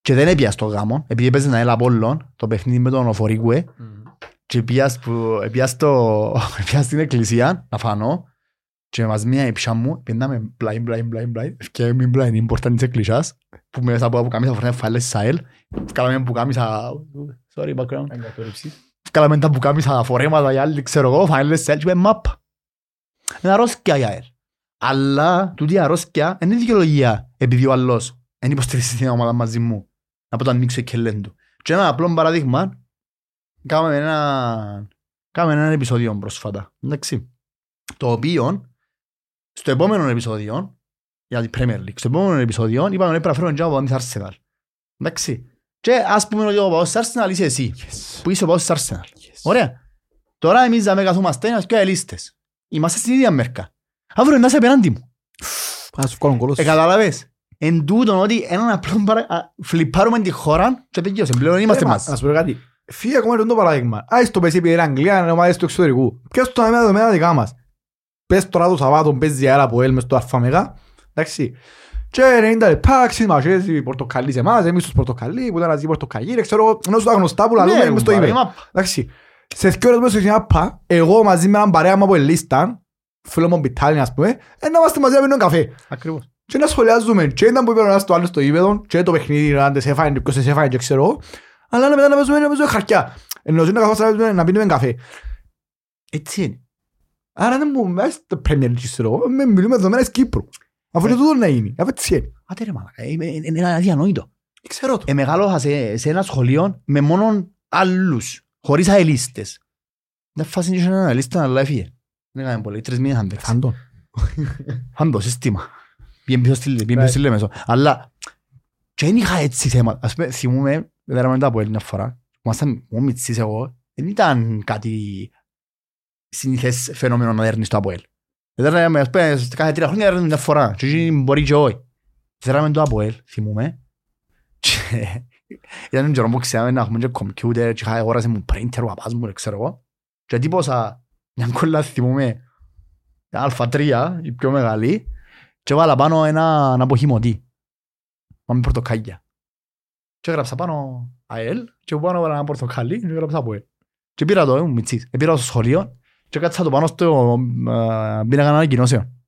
Και δεν έπια στο γάμο, επειδή έπαιζε ένα ΑΕΛ Απόλλων, το παιχνίδι με τον Οφορίκουε, και πήγα στο- πήγα στο- πήγα στην εκκλησία να φανώ. Και μαζί μια ήψα μου πήγαμε blind, blind, blind, blind και μην blind είναι πόρτα της εκκλησιάς που μέσα από κάμισα φορνέ φάλες σαέλ βγάλαμε που κάμισα sorry background. Βγάλαμε τα που κάμισα φορέματα για άλλοι ξέρω εγώ φάλες σαέλ και είπαμε μαπ είναι αρρώσκια για ελ αλλά τούτη η αρρώσκια είναι δικαιολογία επειδή ο άλλος δεν υποστηρίζει την ομάδα μαζί μου να πω το ανοίξω και λένε του και ένα απλό παράδειγμα Κάμε ένα, κάμε ένα επεισόδιο πρόσφατα. Εντάξει. Το οποίο, στο επόμενο επεισόδιο, για την Premier League, στο επόμενο επεισόδιο, είπαμε ότι πρέπει να φέρουμε και από την Arsenal. Εντάξει. Και ας πούμε ότι ο παός της Arsenal είσαι εσύ, Yes. που είσαι ο παός της Arsenal. Yes. Ωραία. Τώρα εμείς θα με καθόμαστε ένας και ελίστες. Είμαστε στην ίδια μέρκα. Αύριο να είσαι απέναντι μου. Θα σου βγάλουν κόλος. Ε, καταλαβες. Εν τούτον ότι έναν απλό παρα... α, φλιπάρουμε τη χώρα και τελειώσε. Πλέον είμαστε Ε, μα, μας. Να σου πω κάτι. Φύγε ακόμα και το παράδειγμα. Άις το πέσει επειδή είναι Αγγλία, είναι ομάδες του εξωτερικού. Πιες το να με δεδομένα δικά μας. Πες τώρα το Σαββάτο, παίζει αέρα από έλ μες στο Αλφαμεγά. Εντάξει. Και 90 λεπτά, ξύμασες οι πορτοκαλί σε εμάς, εμείς τους πορτοκαλί, που ήταν μαζί οι πορτοκαλί, ρε, ξέρω εγώ, ενώ σου τα γνωστά που λαλούμε Ναι, μες στο κουμπάρε, email. μα- Εντάξει. Σε δύο ώρες μέσα στην άπα, εγώ μαζί με έναν παρέα μου από ελίστα, φίλο μου Μπιτάλιν ας πούμε, ε, να είμαστε μαζί να πίνουμε καφέ. Ακριβώς. Και να σχολιάζουμε και ήταν που είπε ο ένας το άλλο στο ύπεδο και το παιχνίδι αν τες έφαγε και ποιος τες έφαγε και ξέρω εγώ. Αλλά μετά να παίζουμε, να παίζουμε χαρτιά. Ενώ να καθόμαστε να παίζουμε- να πίνουμε καφέ. Έτσι είναι. Άρα δεν μου μέσα στο Premier League ξέρω εγώ, με μιλούμε δεδομένα της Κύπρου. Αφού και τούτο να γίνει. Αφού έτσι είναι. Άτε ρε μαλάκα, είναι είναι ένα αδιανόητο. Ξέρω το. Ε, μεγάλωσα σε, σε ένα σχολείο με μόνο άλλους, χωρίς αελίστες. Δεν φάση και έναν αελίστα, αλλά έφυγε. Δεν έκαμε πολύ, τρεις μήνες αν παίξει. Φαντών. Φαν το σύστημα. Πήγαινε πίσω στη- πήγαινε πίσω στη Λέμεσο. Αλλά και δεν είχα έτσι θέματα. Ας πούμε, θυμούμαι, δεν érαμε μετά από άλλη μια φορά, ήμασταν μόνο μητσής εγώ, δεν ήταν κάτι συνήθες φαινόμενο να δέρνεις το ΑΠΟΕΛ. Δεν érαμε, ας πούμε, κάθε τρία χρόνια δέρνεις μια φορά. Και εκεί μπορεί και όχι. Θέλαμε το ΑΠΟΕΛ, θυμούμαι. Και ήταν τον καιρό που ξέραμε να έχουμε και κομπιούτερ και είχα αγόρασε μου printer ο παπάς μου, δεν ξέρω εγώ. Και τύπωσα μια κόλλα, θυμούμαι, Α3, η πιο μεγάλη, και βάλα πάνω ένα αποχημωτή. Μα με πορτοκάλια. Και έγραψα πάνω ΑΕΛ και πάνω βάλα ένα πορτοκάλι και έγραψα ΑΠΟΕΛ. Και πήρα το, ήμουν μητσής. Ε, πήρα το στο σχολείο και κάτσα το πάνω στο ε, πίνακα ανακοινώσεων.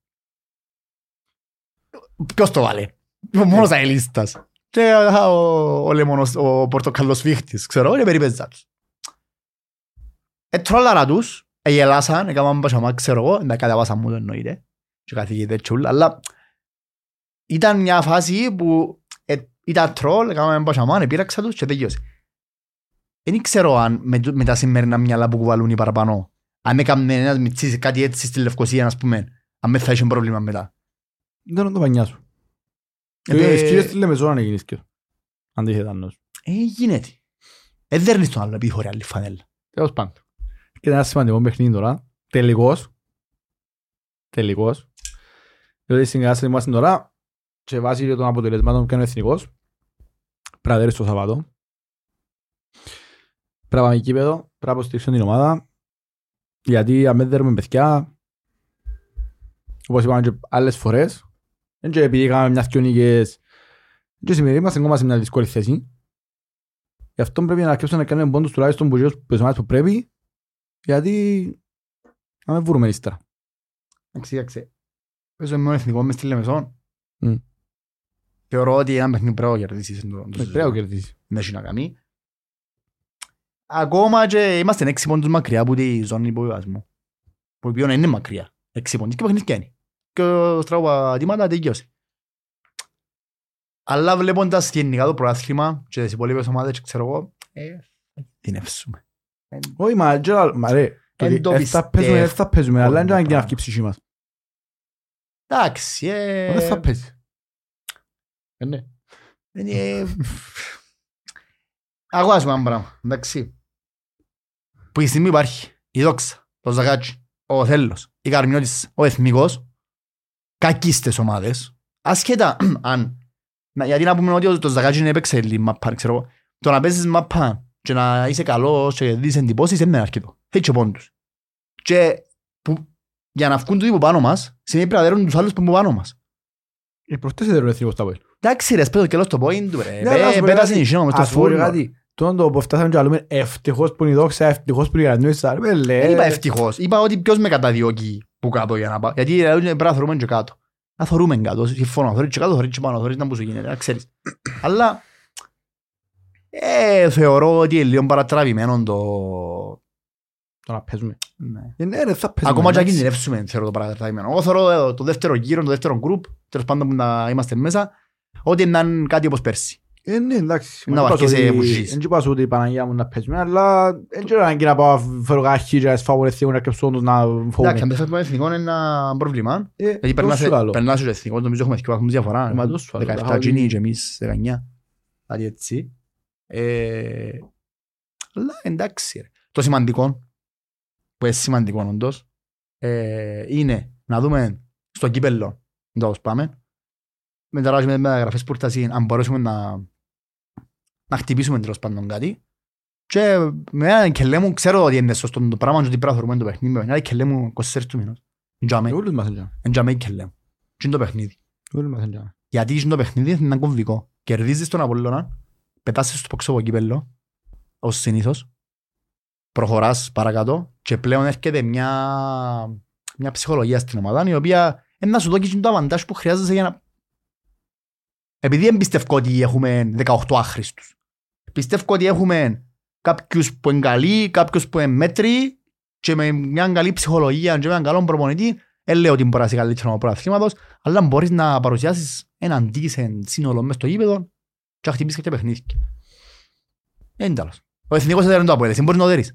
ποιος το βάλε. Μόνος αελίστας. Και α, ο, ο, λεμονος, ο πορτοκαλός φίχτης, ξέρω, είναι περίπεζα τους. Ε, τρόλαρα τους, ε, γελάσαν, έκαναν πασαμά, ξέρω εγώ, να καταβάσαν μου το εννοείται, και καθηγητές τσούλ, αλλά ήταν μια φάση που ε, ήταν τρόλ, έκαναν πασαμά, επίραξα τους και τελειώσε. Δεν ξέρω αν με, το- με τα σημερινά μυαλά που κουβαλούν οι παραπάνω, αν έκαμε ένας μητσής κάτι έτσι στη Λευκοσία, ας πούμε, αν με θα είχε πρόβλημα μετά. Δεν είναι το πανιά σου. Ε, Και σκύρες στη Λεμεζόνα να γίνεις και. Αντίθετα νος. Ε, γίνεται. Ε, δέρνεις τον άλλο επειδή χωρεί άλλη φανέλα. Τέλος πάντων. Και ένα σημαντικό παιχνίδι τώρα. Τελικός. Τελικός. Διότι συγκεκάσαμε είμαστε τώρα και βάσει των αποτελεσμάτων που κάνει ο Εθνικός. Πραδέρει στο Σαββάτο. Πρέπει να πάμε κήπεδο, πρέπει να υποστηρίξουμε την ομάδα. Γιατί αν δεν δέρουμε παιδιά, όπως είπαμε και άλλες φορές, δεν και επειδή κάναμε μια δυο νίκες, και σήμερα είμαστε ακόμα σε μια δύσκολη θέση. Γι' αυτό πρέπει να αρκέψουμε να κάνουμε πόντους τουλάχιστον που τους πεσμάτες που πρέπει, γιατί να μην βρούμε ύστερα. Εντάξει, εντάξει. Παίζω με τον εθνικό μες στη Λεμεσόν. Μμ. Θεωρώ ότι ένα παιχνίδι πρέπει να κερδίσεις. εν το- εν το Ε, Πρέπει να κερδίσεις. Δεν έχει να κάνει. Ακόμα και είμαστε έξι πόντους μακριά από τη ζώνη υποβιβασμού. Που οποίο είναι μακριά. Έξι πόντους και παιχνίδια είναι. Και ο στραβατήματα τελειώσει. Αλλά βλέποντας γενικά το προάθλημα και τις υπόλοιπες ομάδες και ξέρω εγώ, ε, την εύσουμε. Ε, Όχι, μα, Gerald, μα ρε, το Εν ότι το δεν θα παίζουμε, δεν θα παίζουμε, αλλά δεν Πολύ είναι και να πράγμα. βγει η ψυχή μας. Εντάξει, ε, Δεν θα παίζει. Ε, ναι. δεν είναι- Αγοράζουμε ένα πράγμα, εντάξει. Που η στιγμή υπάρχει η δόξα, το ζαγάτσι, ο θέλος, η καρμιώτης, ο εθνικός, κακίστες ομάδες, ασχετά αν, να- γιατί να πούμε ότι το ζαγάτσι είναι έπαιξε λίγο μαπά, ξέρω εγώ, το να παίζεις μαπά και να είσαι καλός και δεις εντυπώσεις δεν είναι αρκετό. Θέλει και πόντους. Και που, για να βγουν τούτοι που πάνω μας, σημαίνει πρέπει να δέρουν τους άλλους που είναι πάνω μας. Οι προχτές έδερε ο εθνικός τα πέλ. Εντάξει ρε, σπέτω και λέω στο point του ρε. Ναι, αλλά ας Πέ- πω Πέτασε κάτι. η σύνο μες στο Ας πω και φούρνο. κάτι. Τούτο το που φτάσαμε και λέμε ευτυχώς που είναι η δόξα, ευτυχώς που είναι η καρνιώση. Με λέ. Δεν είπα ευτυχώς. Είπα ότι ποιος με καταδιώκει που κάτω για να πάω. Γιατί ε, πρέπει να θωρούμε και κάτω. Να θωρούμε κάτω. Συμφωνώ. Να θωρείς και κάτω, θωρείς και πάνω. Θωρείς να που σου γίνεται. Να ξέρεις. Αλλά ε, θεωρώ ότι είναι λίγο παρατραβημένο το... Το να παίζουμε. Ναι. Ε, Ναι ρε, θα παίζουμε. Ακόμα και να εντάξει. κινδυνεύσουμε θεωρώ το παρατραβημένο. Εγώ θεωρώ ε, το δεύτερο γύρο, το δεύτερο γκρουπ, τέλος πάντων που να είμαστε μέσα, ότι να είναι κάτι όπως πέρσι. Ε, ναι, εντάξει. Να Μα δεν βαρκέσαι είπα που ότι- ζεις. Δεν είπα σου ότι η Παναγία μου να παίζουμε, αλλά δεν ξέρω αν και να πάω να φέρω κάχη και να σφάω ρε θείο να κρυψώ τους να Εντάξει, αν φοβούμε. δεν φεύγουμε εθνικό είναι ένα πρόβλημα. Ε, Γιατί το περνάς σου λαλώ. περνάς στο εθνικό, νομίζω έχουμε δύο βαθμούς διαφορά. Μα το σου λαλώ. 17 Gini και εμείς 19. Κάτι έτσι. Ε, Αλλά εντάξει. ρε. Το σημαντικό, που είναι σημαντικό όντως, ε, είναι να δούμε στο κύπελλο να το πάμε. Με τα με μεταγραφές που ήρθασαν, αν μπορέσουμε να, να χτυπήσουμε τέλος πάντων κάτι. Και με έναν κελέ μου ξέρω ότι είναι σωστό το πράγμα και ότι πρέπει να θεωρούμε το παιχνίδι. Με έναν κελέ μου 24 του μήνους. Εντιαμε, Όλους μας εντιαμε. εντιαμε η κελέ μου. Και είναι το παιχνίδι. Όλους μας εντιαμε. Γιατί είναι το παιχνίδι είναι ένα κομβικό. Κερδίζεις τον Απολλώνα, πετάσσεις στο ποξό κύπελλο, ως συνήθως, προχωράς παρακάτω και πλέον έρχεται μια, μια ψυχολογία στην ομάδα η οποία είναι να σου δώσει και το αβαντάζ που χρειάζεσαι για να... Επειδή δεν πιστεύω ότι έχουμε 18 άχρηστους. Πιστεύω ότι έχουμε κάποιους που είναι καλοί, κάποιους που είναι μέτροι και με μια καλή ψυχολογία και με έναν καλό προπονητή δεν λέω ότι μπορείς να είσαι καλύτερος πρωταθλήματος, αλλά μπορείς να παρουσιάσεις έναν decent σύνολο μες στο γήπεδο και να χτυπήσεις κάποια παιχνίδια. Είναι τέλος. Ο εθνικός έδερε το αποτέλεσμα, μπορείς να το δέρεις.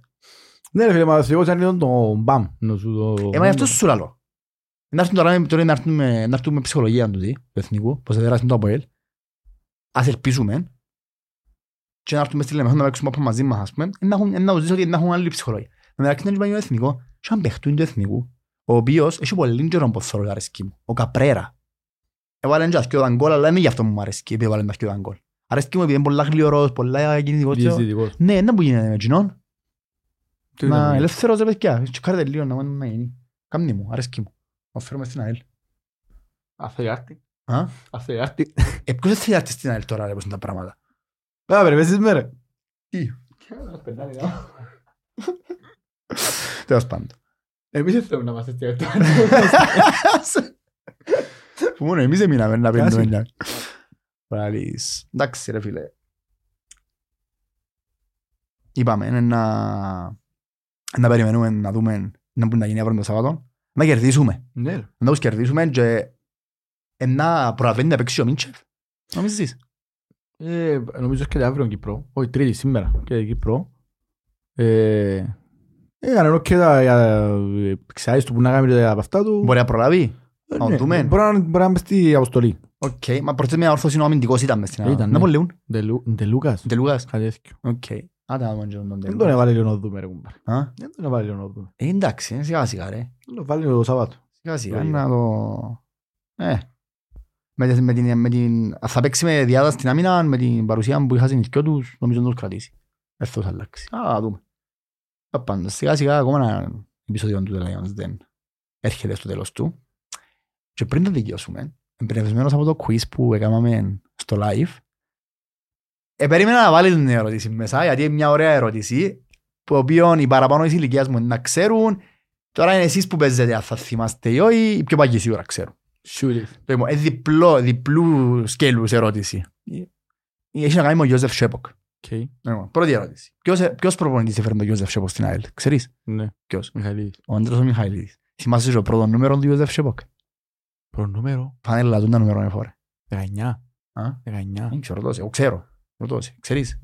Ναι ρε φίλε, μα θειός είναι λίγο το μπαμ. να σου το- Ε, μα γι' αυτό σου λαλώ. Να έρθουν τώρα, τώρα να έρθουν με, να έρθουν με ψυχολογία του, του εθνικού, πως έδερασαν το ΑΠΟΕΛ. Ας ελπίζουμε και να έρθουν μες στη Λεμεσό να παίξουμε από μαζί μας, ας πούμε, να έχουν- να τους δεις ότι να έχουν άλλη ψυχολογία. Με μεταξύ να υπάρχει ο εθνικό, και έναν παιχτούν του εθνικού, ο οποίος έχει πολύ καιρό που θέλω να αρέσκει μου, ο Καπρέρα. Έβαλε και αθκιο δαγκόλ, αλλά είναι γι' αυτό που μου αρέσκει, επειδή έβαλε τα αθκιο δαγκόλ. Αρέσκει μου επειδή είναι πολλά γλυωρός, πολλά κινητικός. Διαισθητικός. Ναι, δεν που γίνεται με κοινόν. Τι Μα είναι, ελεύθερος ρε παιδιά, τσεκάρετε λίγο να μην να γίνει. Κάμνη μου, αρέσκει μου. Να φέρουμε στην ΑΕΛ. Αθεάρτη. Α; Αθεάρτη. Ε, ποιος δεν θέλει να έρθει στην ΑΕΛ τώρα ρε πως είναι τα πράγματα; Α, περιμένεις με ρε. Τι; Τέλος πάντων. Εμείς δεν θέλουμε να είμαστε στη Που μόνο εμείς έμειναμε να Κάση. πίνουμε μια. Πάλις. Εντάξει ρε φίλε. Είπαμε είναι να, να περιμένουμε να δούμε να μπορεί να γίνει αύριο το Σαββάτο. Να κερδίσουμε. Ναι. Να τους κερδίσουμε και ε, να προλαβαίνει να παίξει ο Μίντσεφ. Νομίζεις; Ε, νομίζω και αύριο Κύπρο. Όχι, τρίτη σήμερα και Κύπρο. Ε, Έκανε οκ τα ε, ξέρεις του που να κάνει τα από αυτά του. Μπορεί να προλαβεί. Ε, να ναι, δούμε. Μπορεί να- μπορεί να μπει στη αποστολή. Οκ. Μα πρώτα μια όρθωση ο αμυντικός ήταν μες στην Ήταν, Ελλάδα. ναι. Να πολύ λούν. Ντε Λου- Ντε Λούκας. Ντε Λούκας. Κάτι τέτοιο. Οκ. Άντε να δούμε και τον Δεν Ντε τον Λούκας. έβαλε λίγο να δούμε ρε κουμπάρ. Α, Δεν τον έβαλε λίγο να δούμε. ε, Εντάξει, ε, σιγά σιγά ρε. Δεν τον βάλει το Σαββάτο. Σιγά σιγά Λογικό. να το... Ε. Με, την- με, την, με την... Θα παίξει με διάδα στην άμυνα με την παρουσία που είχα στην ηθικιό τους, νομίζω να τους κρατήσει. Εύθος αλλάξει. Α, να δούμε. Α, Πάντως, σιγά σιγά ακόμα ένα επεισόδιο του The Lions δεν έρχεται στο τέλος του. Και πριν το δικαιώσουμε, εμπνευσμένος από το quiz που έκαναμε στο live, ε, περίμενα να βάλει την ερώτηση μέσα, γιατί είναι μια ωραία ερώτηση, που οποίο οι παραπάνω της ηλικίας μου να ξέρουν, τώρα είναι εσείς που παίζετε, αν θα θυμάστε ή όχι, οι πιο παγιοί σίγουρα ξέρουν. Shoot it. Λοιπόν, είναι διπλό, διπλού σκέλους ερώτηση. Έχει να κάνει με τον Γιώζεφ Σέποκ. Οκ. Λοιπόν, πρώτη ερώτηση. Ποιος, ε, ποιος προπονητής έφερε τον Γιώζεφ Σέποκ στην ΑΕΛ, ξέρεις, Ναι. ποιος; Μιχαηλίδης. Ο Άντρος ο Μιχαηλίδης. Θυμάσαι το πρώτο νούμερο του Γιώζεφ Σέποκ; Προνούμερο. Φανέλα του τα νούμερο είναι φορέ. 19. Α; 19. Δεν ξέρω, ρωτώ σε. Εγώ ξέρω. Ρωτώ σε. Ξέρεις;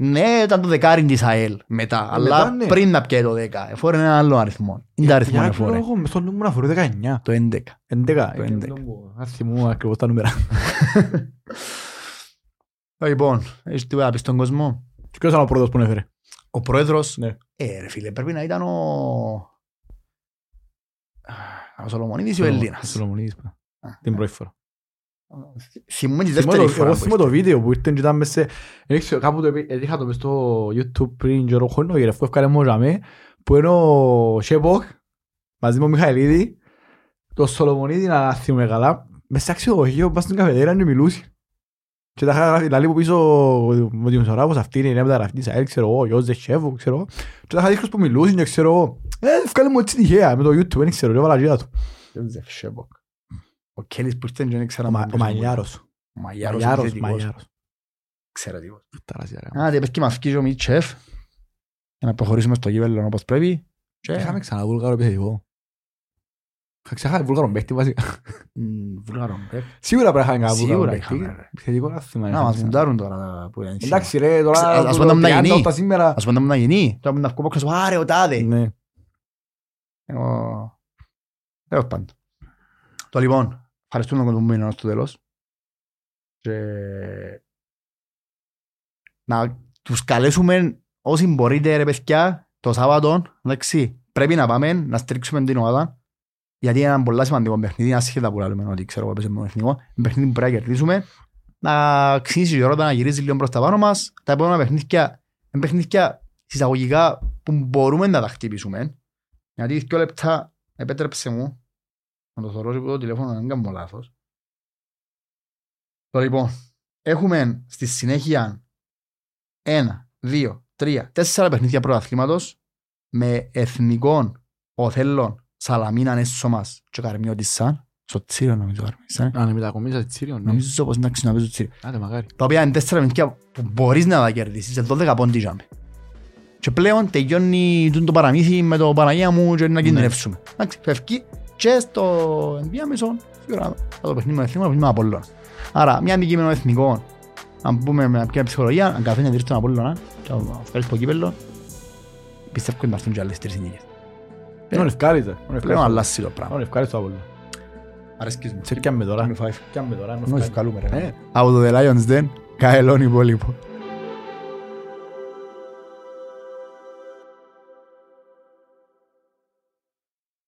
Ναι, ήταν το δεκάρι της ΑΕΛ μετά, αλλά μετά, ναι. πριν να πιέει το δέκα. Εφόρε ένα άλλο αριθμό. Είναι τα αριθμό Για εφόρε. λόγο, μες στο νούμερο αφορεί 19. Το 11. 11. Το Ε, 11. δεν μου- Αν θυμούμαι ακριβώς τα νούμερα. Λοιπόν, έχεις τίποτα να πεις στον κόσμο; Και ποιος ήταν ο πρώτος που έφερε; Ο πρόεδρος, Ναι. ε ρε φίλε, πρέπει να ήταν ο... Ο Σολομονίδης ή ο Ελλήνας. Σολομονίδης. Α, Την πρώτη φορά. Θυμούμαι τη Θυμώ δεύτερη το- φορά. Εγώ που θυμώ το βίντεο που ήρθε και ήταν μες σε... δεν ξέρω, Κάπου το επί- είχα το μες στο YouTube πριν και χρόνο και ρευκό ευκάλε μόνο για μέ, που είναι ο Σέποκ μαζί με τον Μιχαηλίδη το Σολομονίδη να θυμούμε καλά μες σε αξιολογείο πας στην καφετέρια και μιλούσε και τα είχα γράφει λαλί που πίσω με την Σοράβος αυτή είναι η νέα μεταγραφή της ΑΕΛ ξέρω εγώ, Ιώζε Σέφου ξέρω εγώ και τα είχα δείχνει που μιλούσε και ξέρω εγώ ε, ευκάλε μου έτσι τυχαία με το YouTube, δεν ξέρω, και έβαλα γύρω του Ιωζεφ Σέποκ. Ο Κέλλης που ήρθε και δεν Ο ήξερα Μα- με ο ποιος είναι. Μαγιάρος Ο Μαγιάρος. Μαγιάρος, επιθετικός. Μαγιάρος Εξαιρετικός. Ταράζια, ρε. Άντε, πες και μας φύγει ο Μίτσεφ για να προχωρήσουμε στο γήπεδο όπως πρέπει. Και Είχαμε ξανά βούλγαρο επιθετικό. Είχα ξεχάσει βούλγαρο παίχτη βασικά. μ, Βουλγαρόν, παι. Σίγουρα πρέπει να είχαμε κανένα Σίγουρα βούλγαρο παίχτη. είχαμε, ρε. Επιθετικό να θυμάμαι. Να μας μουντάρουν τώρα τα που είναι σήμερα. Εντάξει ρε, τώρα Ας- ας το πούμε να 30 γίνει. τα σήμερα. Ας πούμε να γίνει. Τώρα να βγω από έξω, άρε ο τάδε. Ναι. Εγώ... Έως πάντων. Το λοιπόν, ευχαριστούμε τον κόσμο που μείνει στο τέλος. Και... Να τους καλέσουμε όσοι μπορείτε ρε παιδιά το Σάββατο, εντάξει, πρέπει να πάμε να στρίξουμε την ομάδα γιατί είναι ένα πολύ σημαντικό παιχνίδι, ασχέτα που λέμε ότι ξέρω εγώ έπαιζε με τον εθνικό, είναι παιχνίδι που πρέπει να κερδίσουμε, να ξύνει η Europa να γυρίζει λίγο προς τα πάνω μας, τα επόμενα παιχνίδια, είναι παιχνίδια συσταγωγικά που μπορούμε να τα χτυπήσουμε, γιατί δύο λεπτά επέτρεψε μου να το θωρώ το τηλέφωνο, να μην κάνω λάθος. Το λοιπόν, έχουμε στη συνέχεια ένα, δύο, τρία, τέσσερα παιχνίδια πρωταθλήματος με εθνικών οθέλων Σαλαμίνα έσω μας και Καρμιώτισσα. Στο Τσίριο νομίζω Καρμιώτισσα. Αν μετακομίσα στη Τσίριο, ναι. Νομίζω πως εντάξει να παίζω Τσίριο. Άντε μακάρι. Τα οποία είναι τέσσερα παιχνίδια που μπορείς να τα κερδίσεις σε 12 πόντι τζάμε. Και πλέον τελειώνει τούτο το παραμύθι με το Παναγία μου και να κινδυνεύσουμε. Εντάξει, φεύγει και στο ενδιάμεσο σίγουρα θα το παιχνίδι με εθνικό, το παιχνίδι με Απόλλωνα. Άρα, μια αντικείμενο εθνικό, αν πούμε με ποια ψυχολογία, αν καθένει δεις τον Απόλλωνα και να βγάλεις το κύπελλο, πιστεύω ότι θα έρθουν και άλλες τρεις νίκες. Είναι ευκάλυτε. Πλέον αλλάσει το πράγμα. Είναι ευκάλυτε το Απόλλωνα. Αρέσκεις μου. Σε πιάμε τώρα. Είμαι five. Πιάμε τώρα. είναι Νόης ευκάλυτο. βγάλουμε ρε. Ε, Από το The Lions Den, καελόν υπόλοιπο.